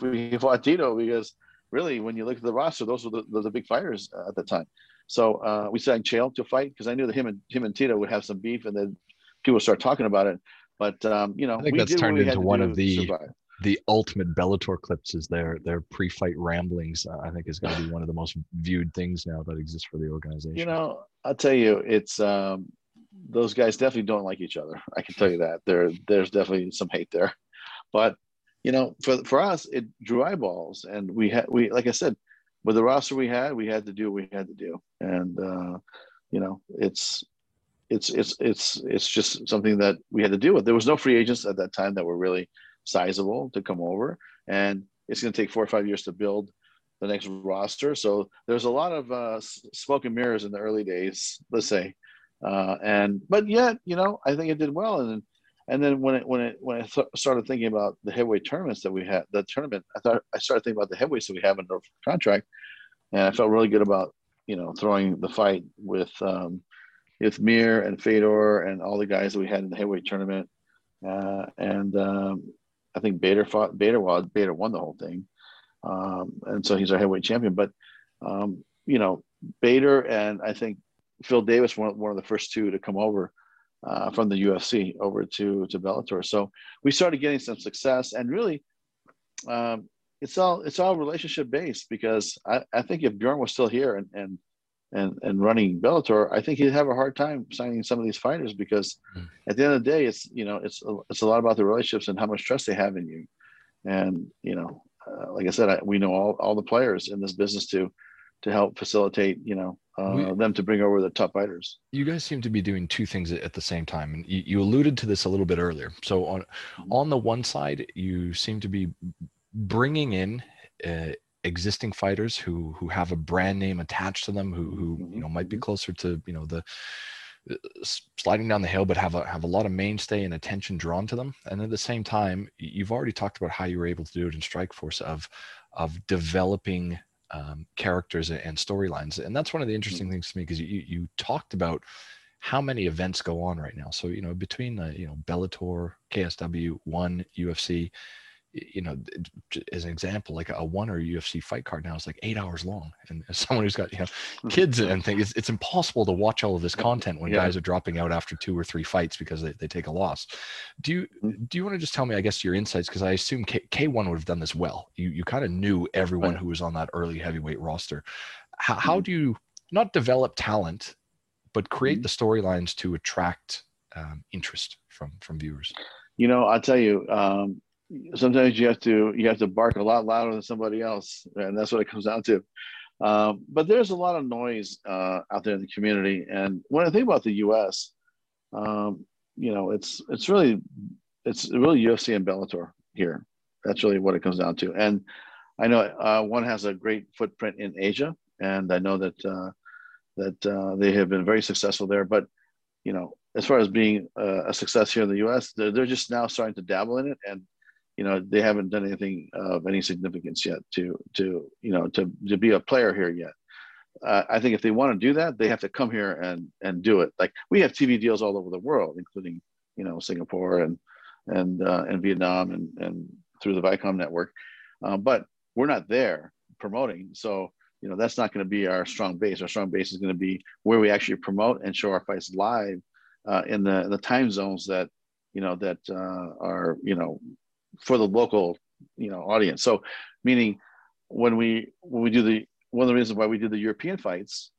he fought Tito because really, when you look at the roster, those were the, the big fighters at the time. So uh, we signed Chael to fight because I knew that him and him and Tito would have some beef, and then people start talking about it. But um, you know, I think that's turned into one of the the ultimate Bellator clips is their their pre-fight ramblings. Uh, I think is going to be one of the most viewed things now that exists for the organization. You know, I'll tell you, it's um, those guys definitely don't like each other. I can tell you that there there's definitely some hate there, but you know, for for us, it drew eyeballs, and we had we like I said, with the roster we had, we had to do what we had to do, and uh, you know, it's it's it's it's it's just something that we had to deal with. There was no free agents at that time that were really sizable to come over, and it's going to take four or five years to build the next roster. So there's a lot of uh, smoke and mirrors in the early days, let's say, uh, and but yet, you know, I think it did well, and and then when it when it when I th- started thinking about the heavyweight tournaments that we had, the tournament, I thought I started thinking about the heavyweights that we have in our contract, and I felt really good about you know throwing the fight with um, with Mir and Fedor and all the guys that we had in the heavyweight tournament, uh, and um, I think Bader fought Bader. Bader won the whole thing, um, and so he's our heavyweight champion. But um, you know, Bader and I think Phil Davis one one of the first two to come over uh, from the UFC over to to Bellator. So we started getting some success, and really, um, it's all it's all relationship based because I, I think if Bjorn was still here and and and and running Bellator, I think he'd have a hard time signing some of these fighters because mm. at the end of the day, it's you know it's it's a lot about the relationships and how much trust they have in you, and you know, uh, like I said, I, we know all all the players in this business to to help facilitate you know uh, we, them to bring over the top fighters. You guys seem to be doing two things at the same time, and you, you alluded to this a little bit earlier. So on mm-hmm. on the one side, you seem to be bringing in uh, existing fighters who who have a brand name attached to them, who who mm-hmm. you know might be mm-hmm. closer to you know the uh, sliding down the hill but have a have a lot of mainstay and attention drawn to them and at the same time you've already talked about how you were able to do it in strikeforce of of developing um, characters and storylines. And that's one of the interesting mm-hmm. things to me because you, you talked about how many events go on right now. So, you know, between the, you know, Bellator, KSW, One, UFC, you know, as an example, like a one or UFC fight card now is like eight hours long. And as someone who's got, you know, kids and things, it's, it's impossible to watch all of this content when yeah. guys are dropping out after two or three fights because they, they take a loss. Do you, mm-hmm. do you want to just tell me, I guess, your insights? Because I assume K, K1 would have done this well. You, you kind of knew everyone who was on that early heavyweight roster. How, how mm-hmm. do you not develop talent, but create the storylines to attract um, interest from, from viewers? You know, I'll tell you, um, sometimes you have to you have to bark a lot louder than somebody else, and that's what it comes down to. Um, but there's a lot of noise uh, out there in the community, and when I think about the U.S., um, you know, it's it's really it's really UFC and Bellator here. That's really what it comes down to. And I know uh, one has a great footprint in Asia, and I know that uh, that uh, they have been very successful there. But you know, as far as being a, a success here in the U.S., they're, they're just now starting to dabble in it, and you know they haven't done anything of any significance yet to to you know to to be a player here yet. Uh, I think if they want to do that, they have to come here and and do it. Like we have TV deals all over the world, including you know Singapore and and uh, and Vietnam and and through the Viacom network, uh, but we're not there promoting. So you know that's not going to be our strong base. Our strong base is going to be where we actually promote and show our fights live uh, in the the time zones that you know that uh, are you know for the local you know audience. So meaning when we when we do the one of the reasons why we did the european fights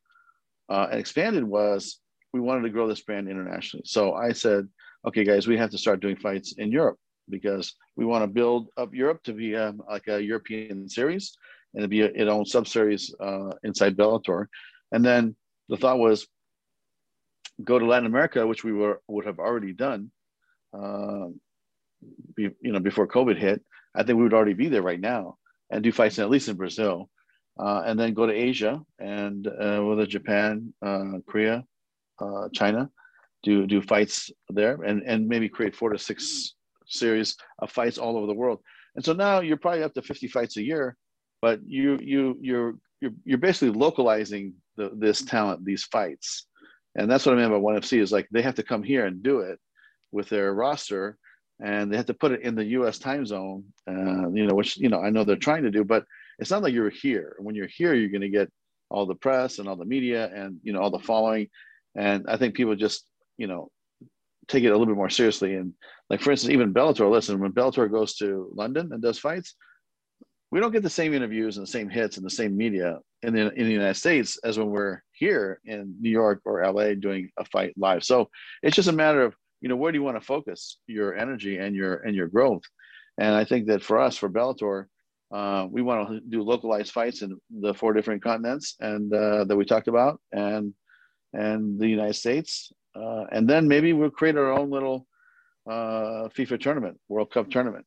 uh, and expanded was we wanted to grow this brand internationally. So i said okay guys we have to start doing fights in europe because we want to build up europe to be um, like a european series and to be a, its own sub-series uh, inside bellator. And then the thought was go to latin america which we were would have already done uh, be, you know, before COVID hit, I think we would already be there right now and do fights at least in Brazil, uh, and then go to Asia and uh, whether Japan, uh, Korea, uh, China, do do fights there, and and maybe create four to six series of fights all over the world. And so now you're probably up to 50 fights a year, but you you you're you're you're basically localizing the, this talent, these fights, and that's what I mean by ONE FC is like they have to come here and do it with their roster and they had to put it in the U.S. time zone. Uh, you know, which you know I know they're trying to do, but it's not like you're here. When you're here, you're going to get all the press and all the media and you know all the following, and I think people just you know take it a little bit more seriously. And like for instance, even Bellator. Listen, when Bellator goes to London and does fights, we don't get the same interviews and the same hits and the same media in the in the United States as when we're here in New York or LA doing a fight live. So it's just a matter of you know where do you want to focus your energy and your and your growth. And I think that for us, for Bellator, uh, we want to do localized fights in the four different continents and uh, that we talked about, and and the United States, uh, and then maybe we'll create our own little uh, FIFA tournament, World Cup tournament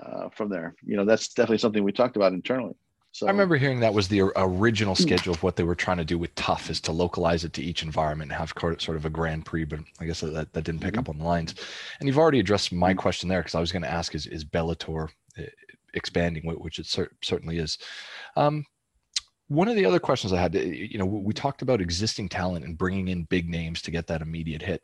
uh, from there. You know, that's definitely something we talked about internally. So I remember hearing that was the original schedule of what they were trying to do with TUF is to localize it to each environment and have sort of a Grand Prix, but I guess that, that didn't pick mm-hmm. up on the lines. And you've already addressed my mm-hmm. question there because I was going to ask is, is Bellator eh, expanding, which it cer- certainly is. Um, one of the other questions I had, eh, you know, we talked about existing talent and bringing in big names to get that immediate hit.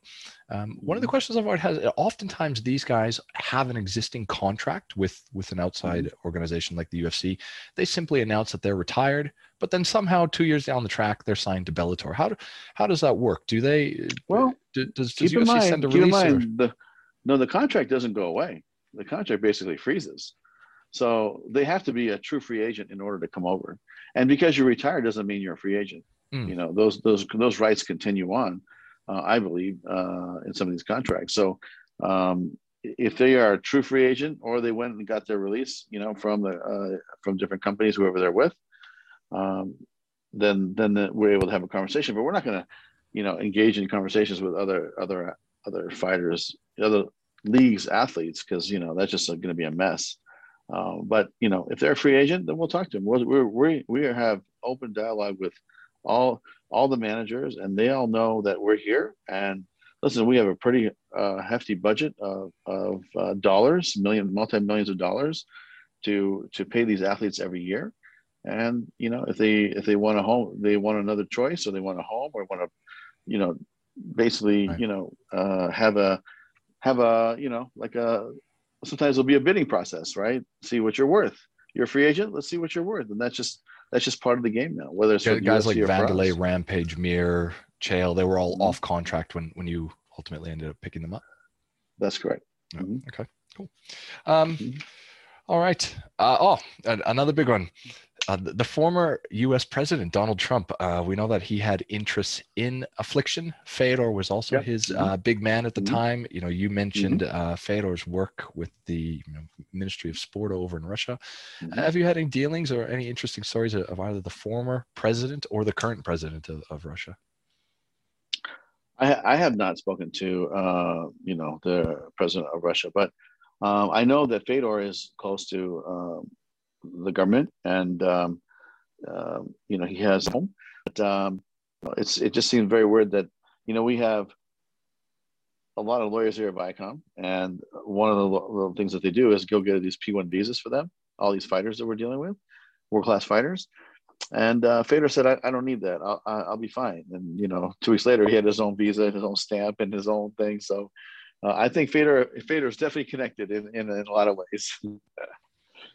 Um, one of the mm-hmm. questions I've always had, oftentimes these guys have an existing contract with with an outside mm-hmm. organization like the UFC. They simply announce that they're retired, but then somehow two years down the track they're signed to Bellator. How do, how does that work? Do they? Well, do, does, does UFC mind, send a release? Mind, the, no, the contract doesn't go away. The contract basically freezes. So they have to be a true free agent in order to come over. And because you're retired doesn't mean you're a free agent. Mm. You know, those those those rights continue on, uh, I believe, uh, in some of these contracts. So um, if they are a true free agent or they went and got their release, you know, from the uh, from different companies, whoever they're with, um, then then the, we're able to have a conversation. But we're not going to, you know, engage in conversations with other other other fighters, other leagues, athletes, because you know that's just going to be a mess. Uh, but you know, if they're a free agent, then we'll talk to them. We're, we we have open dialogue with all all the managers, and they all know that we're here. And listen, we have a pretty uh, hefty budget of, of uh, dollars, million, multi millions of dollars, to to pay these athletes every year. And you know, if they if they want a home, they want another choice, or they want a home, or want to, you know, basically, right. you know, uh, have a have a you know like a sometimes there'll be a bidding process, right? See what you're worth. You're a free agent. Let's see what you're worth, and that's just that's just part of the game now. Whether it's yeah, guys UFC like Wanderlei, Rampage, Mir, Chael, they were all mm-hmm. off contract when when you ultimately ended up picking them up. That's correct. mm-hmm. Okay, cool. Um, mm-hmm. all right. Uh, oh, another big one. Uh, the, former U.S. president Donald Trump, uh, we know that he had interests in affliction. Fedor was also yep. his mm-hmm. uh, big man at the mm-hmm. time. You know, you mentioned mm-hmm. Uh, Fedor's work with the you know, Ministry of Sport over in Russia. Mm-hmm. Have you had any dealings or any interesting stories of, of either the former president or the current president of, of Russia? I, I, have not spoken to uh, you know the president of Russia, but um, I know that Fedor is close to um, the government, and um, uh, you know he has home. But um, it's it just seems very weird that you know we have a lot of lawyers here at Viacom, and one of the, the things that they do is go get these P1 visas for them, all these fighters that we're dealing with, world class fighters. And uh, Fedor said, I, I don't need that. I'll, I'll be fine. And, you know, two weeks later, he had his own visa, his own stamp, and his own thing. So uh, I think Fedor, Fedor is definitely connected in, in, in a lot of ways.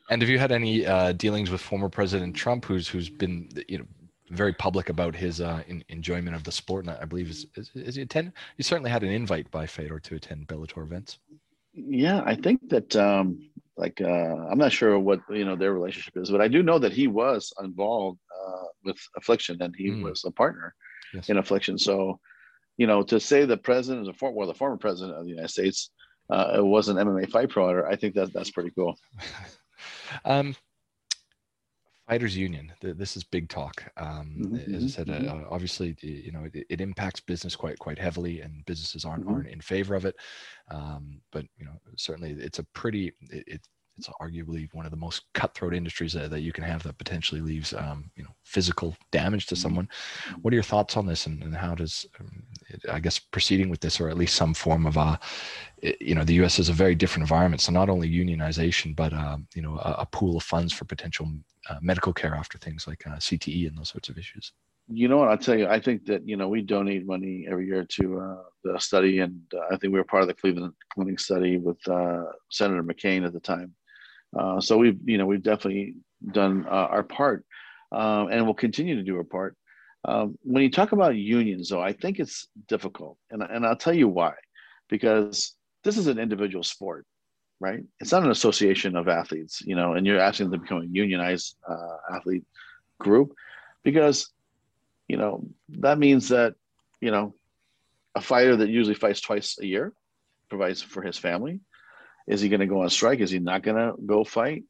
And have you had any uh, dealings with former President Trump, who's who's been you know very public about his uh, in, enjoyment of the sport, and I believe is, is, is he attend? He certainly had an invite by Fedor to attend Bellator events. Yeah, I think that um, like uh, I'm not sure what you know their relationship is, but I do know that he was involved uh, with Affliction and he mm. was a partner yes. in Affliction. So, you know, to say the president is a former, well, the former president of the United States uh, was an MMA fight promoter, I think that that's pretty cool. Um, Fighters Union. This is big talk. Um, mm-hmm, as I said, mm-hmm. uh, obviously, you know, it, it, impacts business quite quite heavily, and businesses aren't mm-hmm. aren't in favor of it. Um, but you know, certainly, it's a pretty it, it's arguably one of the most cutthroat industries that, that you can have that potentially leaves um, you know physical damage to mm-hmm. someone. What are your thoughts on this, and, and how does um, it, I guess proceeding with this, or at least some form of uh, it, you know, the U.S. is a very different environment, so not only unionization, but uh, you know, a, a, pool of funds for potential uh, medical care after things like uh, CTE and those sorts of issues. you know what? I'll tell you. I think that you know we donate money every year to uh, the study, and uh, I think we were part of the Cleveland Clinic study with uh, Senator McCain at the time. Uh, so we've you know we've definitely done uh, our part, um, and we'll continue to do our part. Um, when you talk about unions, though, I think it's difficult, and and I'll tell you why, because this is an individual sport, right? It's not an association of athletes, you know, and you're asking them to become a unionized uh, athlete group, because you know, that means that, you know, a fighter that usually fights twice a year provides for his family. Is he going to go on strike? Is he not going to go fight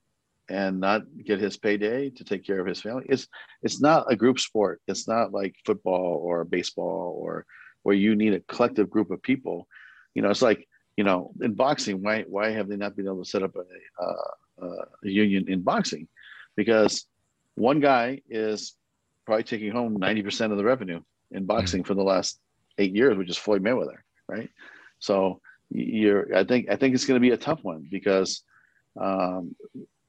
and not get his payday to take care of his family? It's it's not a group sport. It's not like football or baseball or where you need a collective group of people. You know, it's like you know in boxing. Why why have they not been able to set up a, uh, a union in boxing? Because one guy is probably taking home 90% of the revenue in boxing mm-hmm. for the last eight years, which is Floyd Mayweather, right? So you're, I think, I think it's going to be a tough one because um,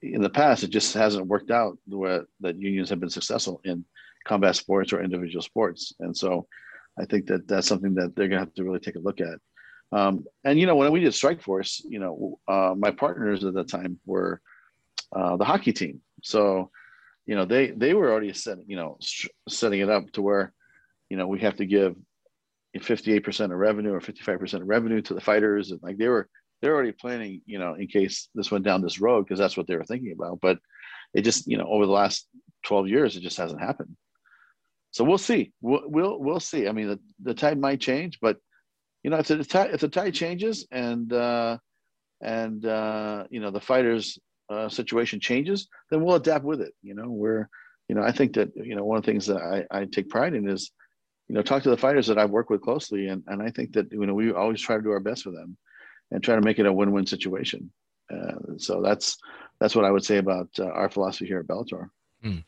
in the past it just hasn't worked out the way that unions have been successful in combat sports or individual sports, and so I think that that's something that they're going to have to really take a look at. Um, and you know, when we did Strikeforce, you know, uh, my partners at the time were uh, the hockey team, so you know they they were already setting you know setting it up to where you know we have to give 58% of revenue or 55% of revenue to the fighters. And like they were they're already planning you know in case this went down this road because that's what they were thinking about. But it just you know over the last 12 years it just hasn't happened. So we'll see. We'll we'll, we'll see. I mean the, the tide might change but you know if the tide if the tide changes and uh and uh you know the fighters uh, situation changes, then we'll adapt with it. You know, we're, you know, I think that, you know, one of the things that I, I take pride in is, you know, talk to the fighters that I've worked with closely. And, and I think that, you know, we always try to do our best for them and try to make it a win-win situation. Uh, so that's, that's what I would say about uh, our philosophy here at Bellator. Mm.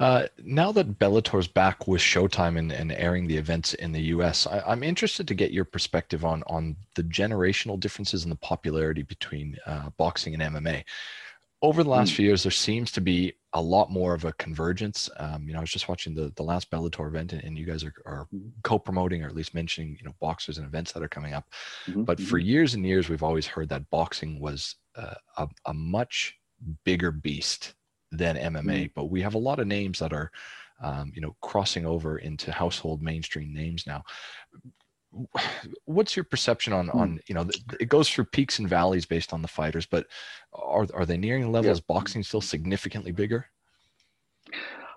Uh, now that Bellator's back with Showtime and, and airing the events in the U.S., I, am interested to get your perspective on on the generational differences in the popularity between uh, boxing and MMA over the last mm. few years, there seems to be a lot more of a convergence. Um, you know, I was just watching the the last Bellator event, and, and you guys are, are mm-hmm. co-promoting or at least mentioning, you know, boxers and events that are coming up. Mm-hmm. But for mm-hmm. years and years, we've always heard that boxing was uh, a, a much bigger beast than MMA. Mm. But we have a lot of names that are, um, you know, crossing over into household mainstream names now what's your perception on on hmm. you know it goes through peaks and valleys based on the fighters but are are they nearing levels yeah. boxing still significantly bigger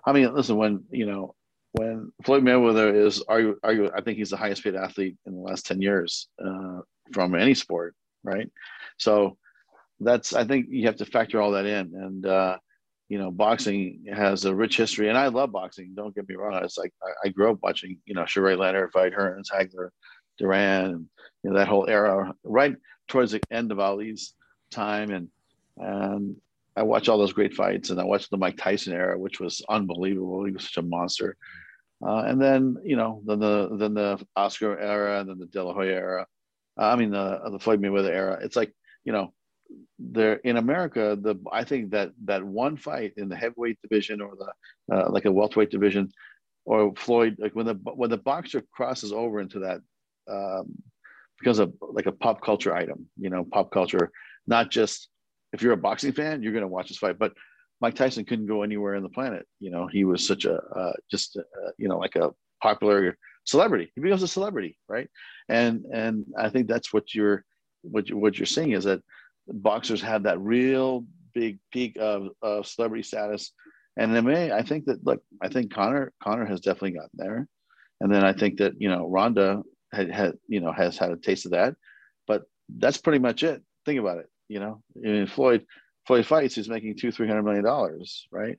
i mean listen when you know when floyd mayweather is argue, argue i think he's the highest paid athlete in the last 10 years uh, from any sport right so that's i think you have to factor all that in and uh, you know, boxing has a rich history, and I love boxing. Don't get me wrong. It's like I, I grew up watching, you know, Sugar Leonard fight Hearns, Hagler, Duran, and, you know, that whole era, right towards the end of Ali's time, and and I watched all those great fights, and I watched the Mike Tyson era, which was unbelievable. He was such a monster. Uh, and then you know, then the then the Oscar era, and then the De La Hoya era. I mean, the the Floyd Mayweather era. It's like you know, there in America, the I think that that one fight in the heavyweight division or the uh, like a welterweight division, or Floyd, like when the when the boxer crosses over into that, um, becomes a like a pop culture item. You know, pop culture, not just if you're a boxing fan, you're going to watch this fight, but Mike Tyson couldn't go anywhere in the planet. You know, he was such a uh, just uh, you know like a popular celebrity. He becomes a celebrity, right? And and I think that's what you're what you, what you're seeing is that boxers had that real big peak of, of celebrity status. And MMA, I think that look, I think Conor Conor has definitely gotten there. And then I think that, you know, Ronda had, had you know, has had a taste of that. But that's pretty much it. Think about it. You know, I mean, Floyd Floyd fights, he's making two, three hundred million dollars, right?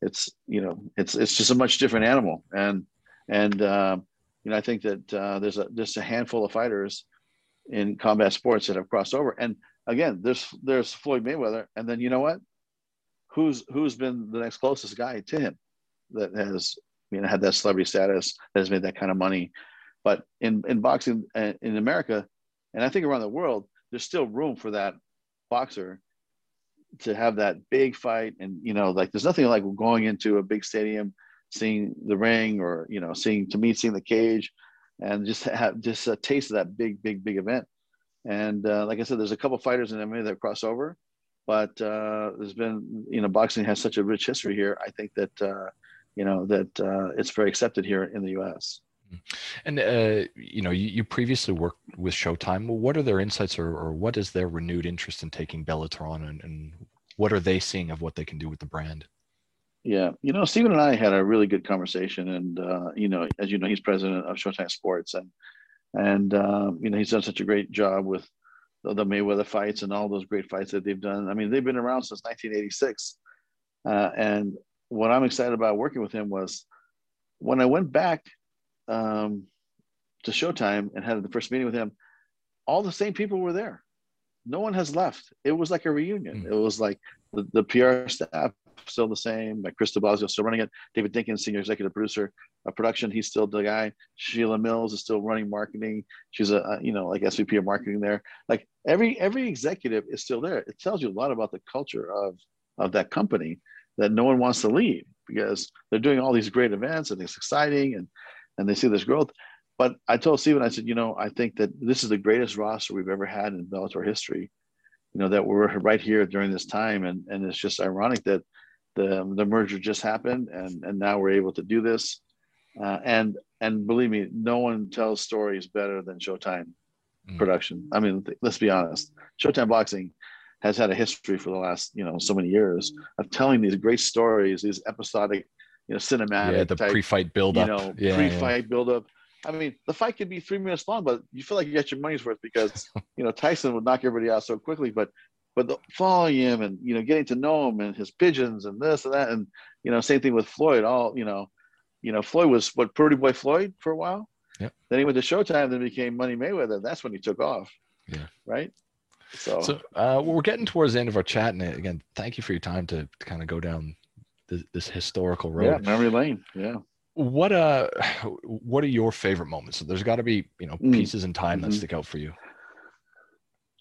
It's you know, it's it's just a much different animal. And and um, you know, I think that uh, there's a just a handful of fighters in combat sports that have crossed over. And again, there's there's Floyd Mayweather, and then you know what? Who's who's been the next closest guy to him that has you know had that celebrity status that has made that kind of money? But in in boxing uh, in America, and I think around the world, there's still room for that boxer to have that big fight, and you know, like there's nothing like going into a big stadium seeing the ring or you know seeing to me seeing the cage and just have just a taste of that big big big event and uh, like i said there's a couple fighters in mma that cross over but uh, there's been you know boxing has such a rich history here. I think that uh, you know that uh, it's very accepted here in the us and uh, you know, you, you, previously worked with Showtime. What are their insights, or, or what is their renewed interest in taking Bellator on, and, and, what are they seeing of what they can do with the brand? Yeah, you know, Stephen and I had a really good conversation, and uh, you know, as you know, he's president of Showtime Sports, and and uh, you know, he's done such a great job with the, the, Mayweather fights and all those great fights that they've done. I mean, they've been around since 1986, uh, and what I'm excited about working with him was when I went back um, to Showtime and had the first meeting with him, all the same people were there. No one has left. It was like a reunion. Mm. It was like the, the PR staff still the same. Like Chris DeBlasio still running it. David Dinkins, senior executive producer of production, he's still the guy. Sheila Mills is still running marketing. She's a, you know like SVP of marketing there. Like every every executive is still there. It tells you a lot about the culture of of that company that no one wants to leave because they're doing all these great events and it's exciting and and they see this growth. But I told Stephen, I said, you know, I think that this is the greatest roster we've ever had in Bellator history. You know that we're right here during this time, and and it's just ironic that the the merger just happened, and and now we're able to do this. Uh, and and believe me, no one tells stories better than Showtime mm. production. I mean, th- let's be honest. Showtime Boxing has had a history for the last you know so many years of telling these great stories, these episodic you know, cinematic. Yeah, the type, pre-fight build-up. You know, yeah, pre-fight yeah. build-up. I mean, the fight could be three minutes long, but you feel like you got your money's worth because you know Tyson would knock everybody out so quickly. But but the volume and you know getting to know him and his pigeons and this and that and you know same thing with Floyd. All you know, you know Floyd was what Pretty Boy Floyd for a while. Yep. Then he went to Showtime. Then became Money Mayweather. That's when he took off. Yeah. Right. So, so uh, we're getting towards the end of our chat, and again, thank you for your time to, to kind of go down this, this historical road. Yeah, memory lane. Yeah. What uh, what are your favorite moments? So there's got to be you know mm. pieces in time mm-hmm. that stick out for you.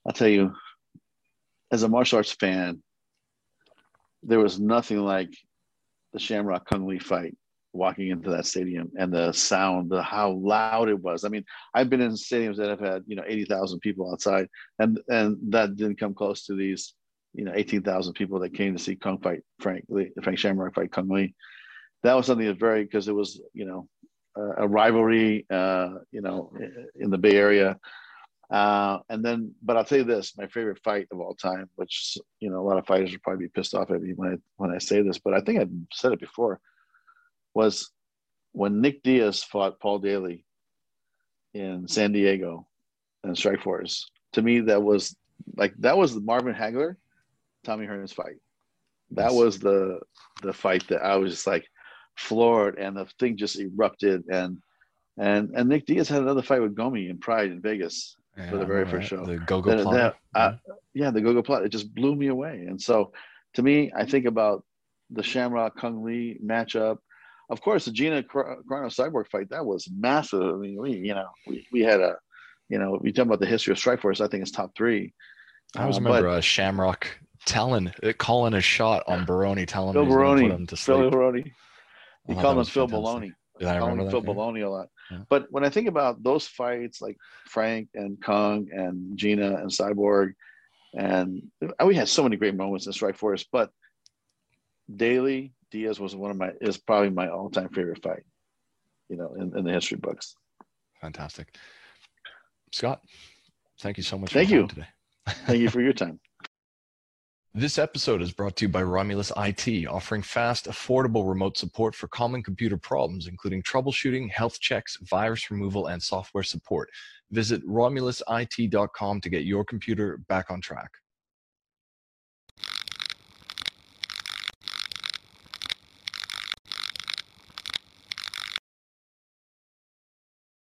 I'll tell you, as a martial arts fan, there was nothing like the Shamrock Cung Le fight walking into that stadium and the sound, the how loud it was. I mean, I've been in stadiums that have had you know eighty thousand people outside, and and that didn't come close to these you know, 18,000 people that came to see Cung fight Frank Lee, Frank Shamrock fight Cung Le. That was something that very, because it was, you know, a, a rivalry, uh, you know, in the Bay Area. Uh, and then, but I'll tell you this, my favorite fight of all time, which, you know, a lot of fighters would probably be pissed off at me when I, when I say this, but I think I've said it before, was when Nick Diaz fought Paul Daley in San Diego and Strikeforce. To me, that was like, that was the Marvin Hagler Tommy Hearns fight. That was the the fight that I was just like floored, and the thing just erupted. And and and Nick Diaz had another fight with Gomi in Pride in Vegas yeah, for the very first show. The Gogoplata. Uh, yeah, the Gogoplata. It just blew me away. And so, to me, I think about the Shamrock Cung Le matchup. Of course, the Gina Carano Cyborg fight that was massive. I mean, we you know we, we had a you know we talk about the history of Strikeforce. I think it's top three. I always uh, remember but, uh, Shamrock telling uh, calling a shot on Baroni, telling Phil him Baroni, him. Phil Baroni. He oh, called him Phil Baloney. Yeah, I remember that, Phil yeah. Baloney a lot. Yeah. But when I think about those fights, like Frank and Cung and Gina and Cyborg, and we had so many great moments in Strikeforce. But Daley Diaz was one of my is probably my all time favorite fight. You know, in, in the history books. Fantastic, Scott. Thank you so much. Thank you today. thank you for your time. This episode is brought to you by Romulus IT, offering fast, affordable remote support for common computer problems, including troubleshooting, health checks, virus removal, and software support. Visit romulusit.com to get your computer back on track.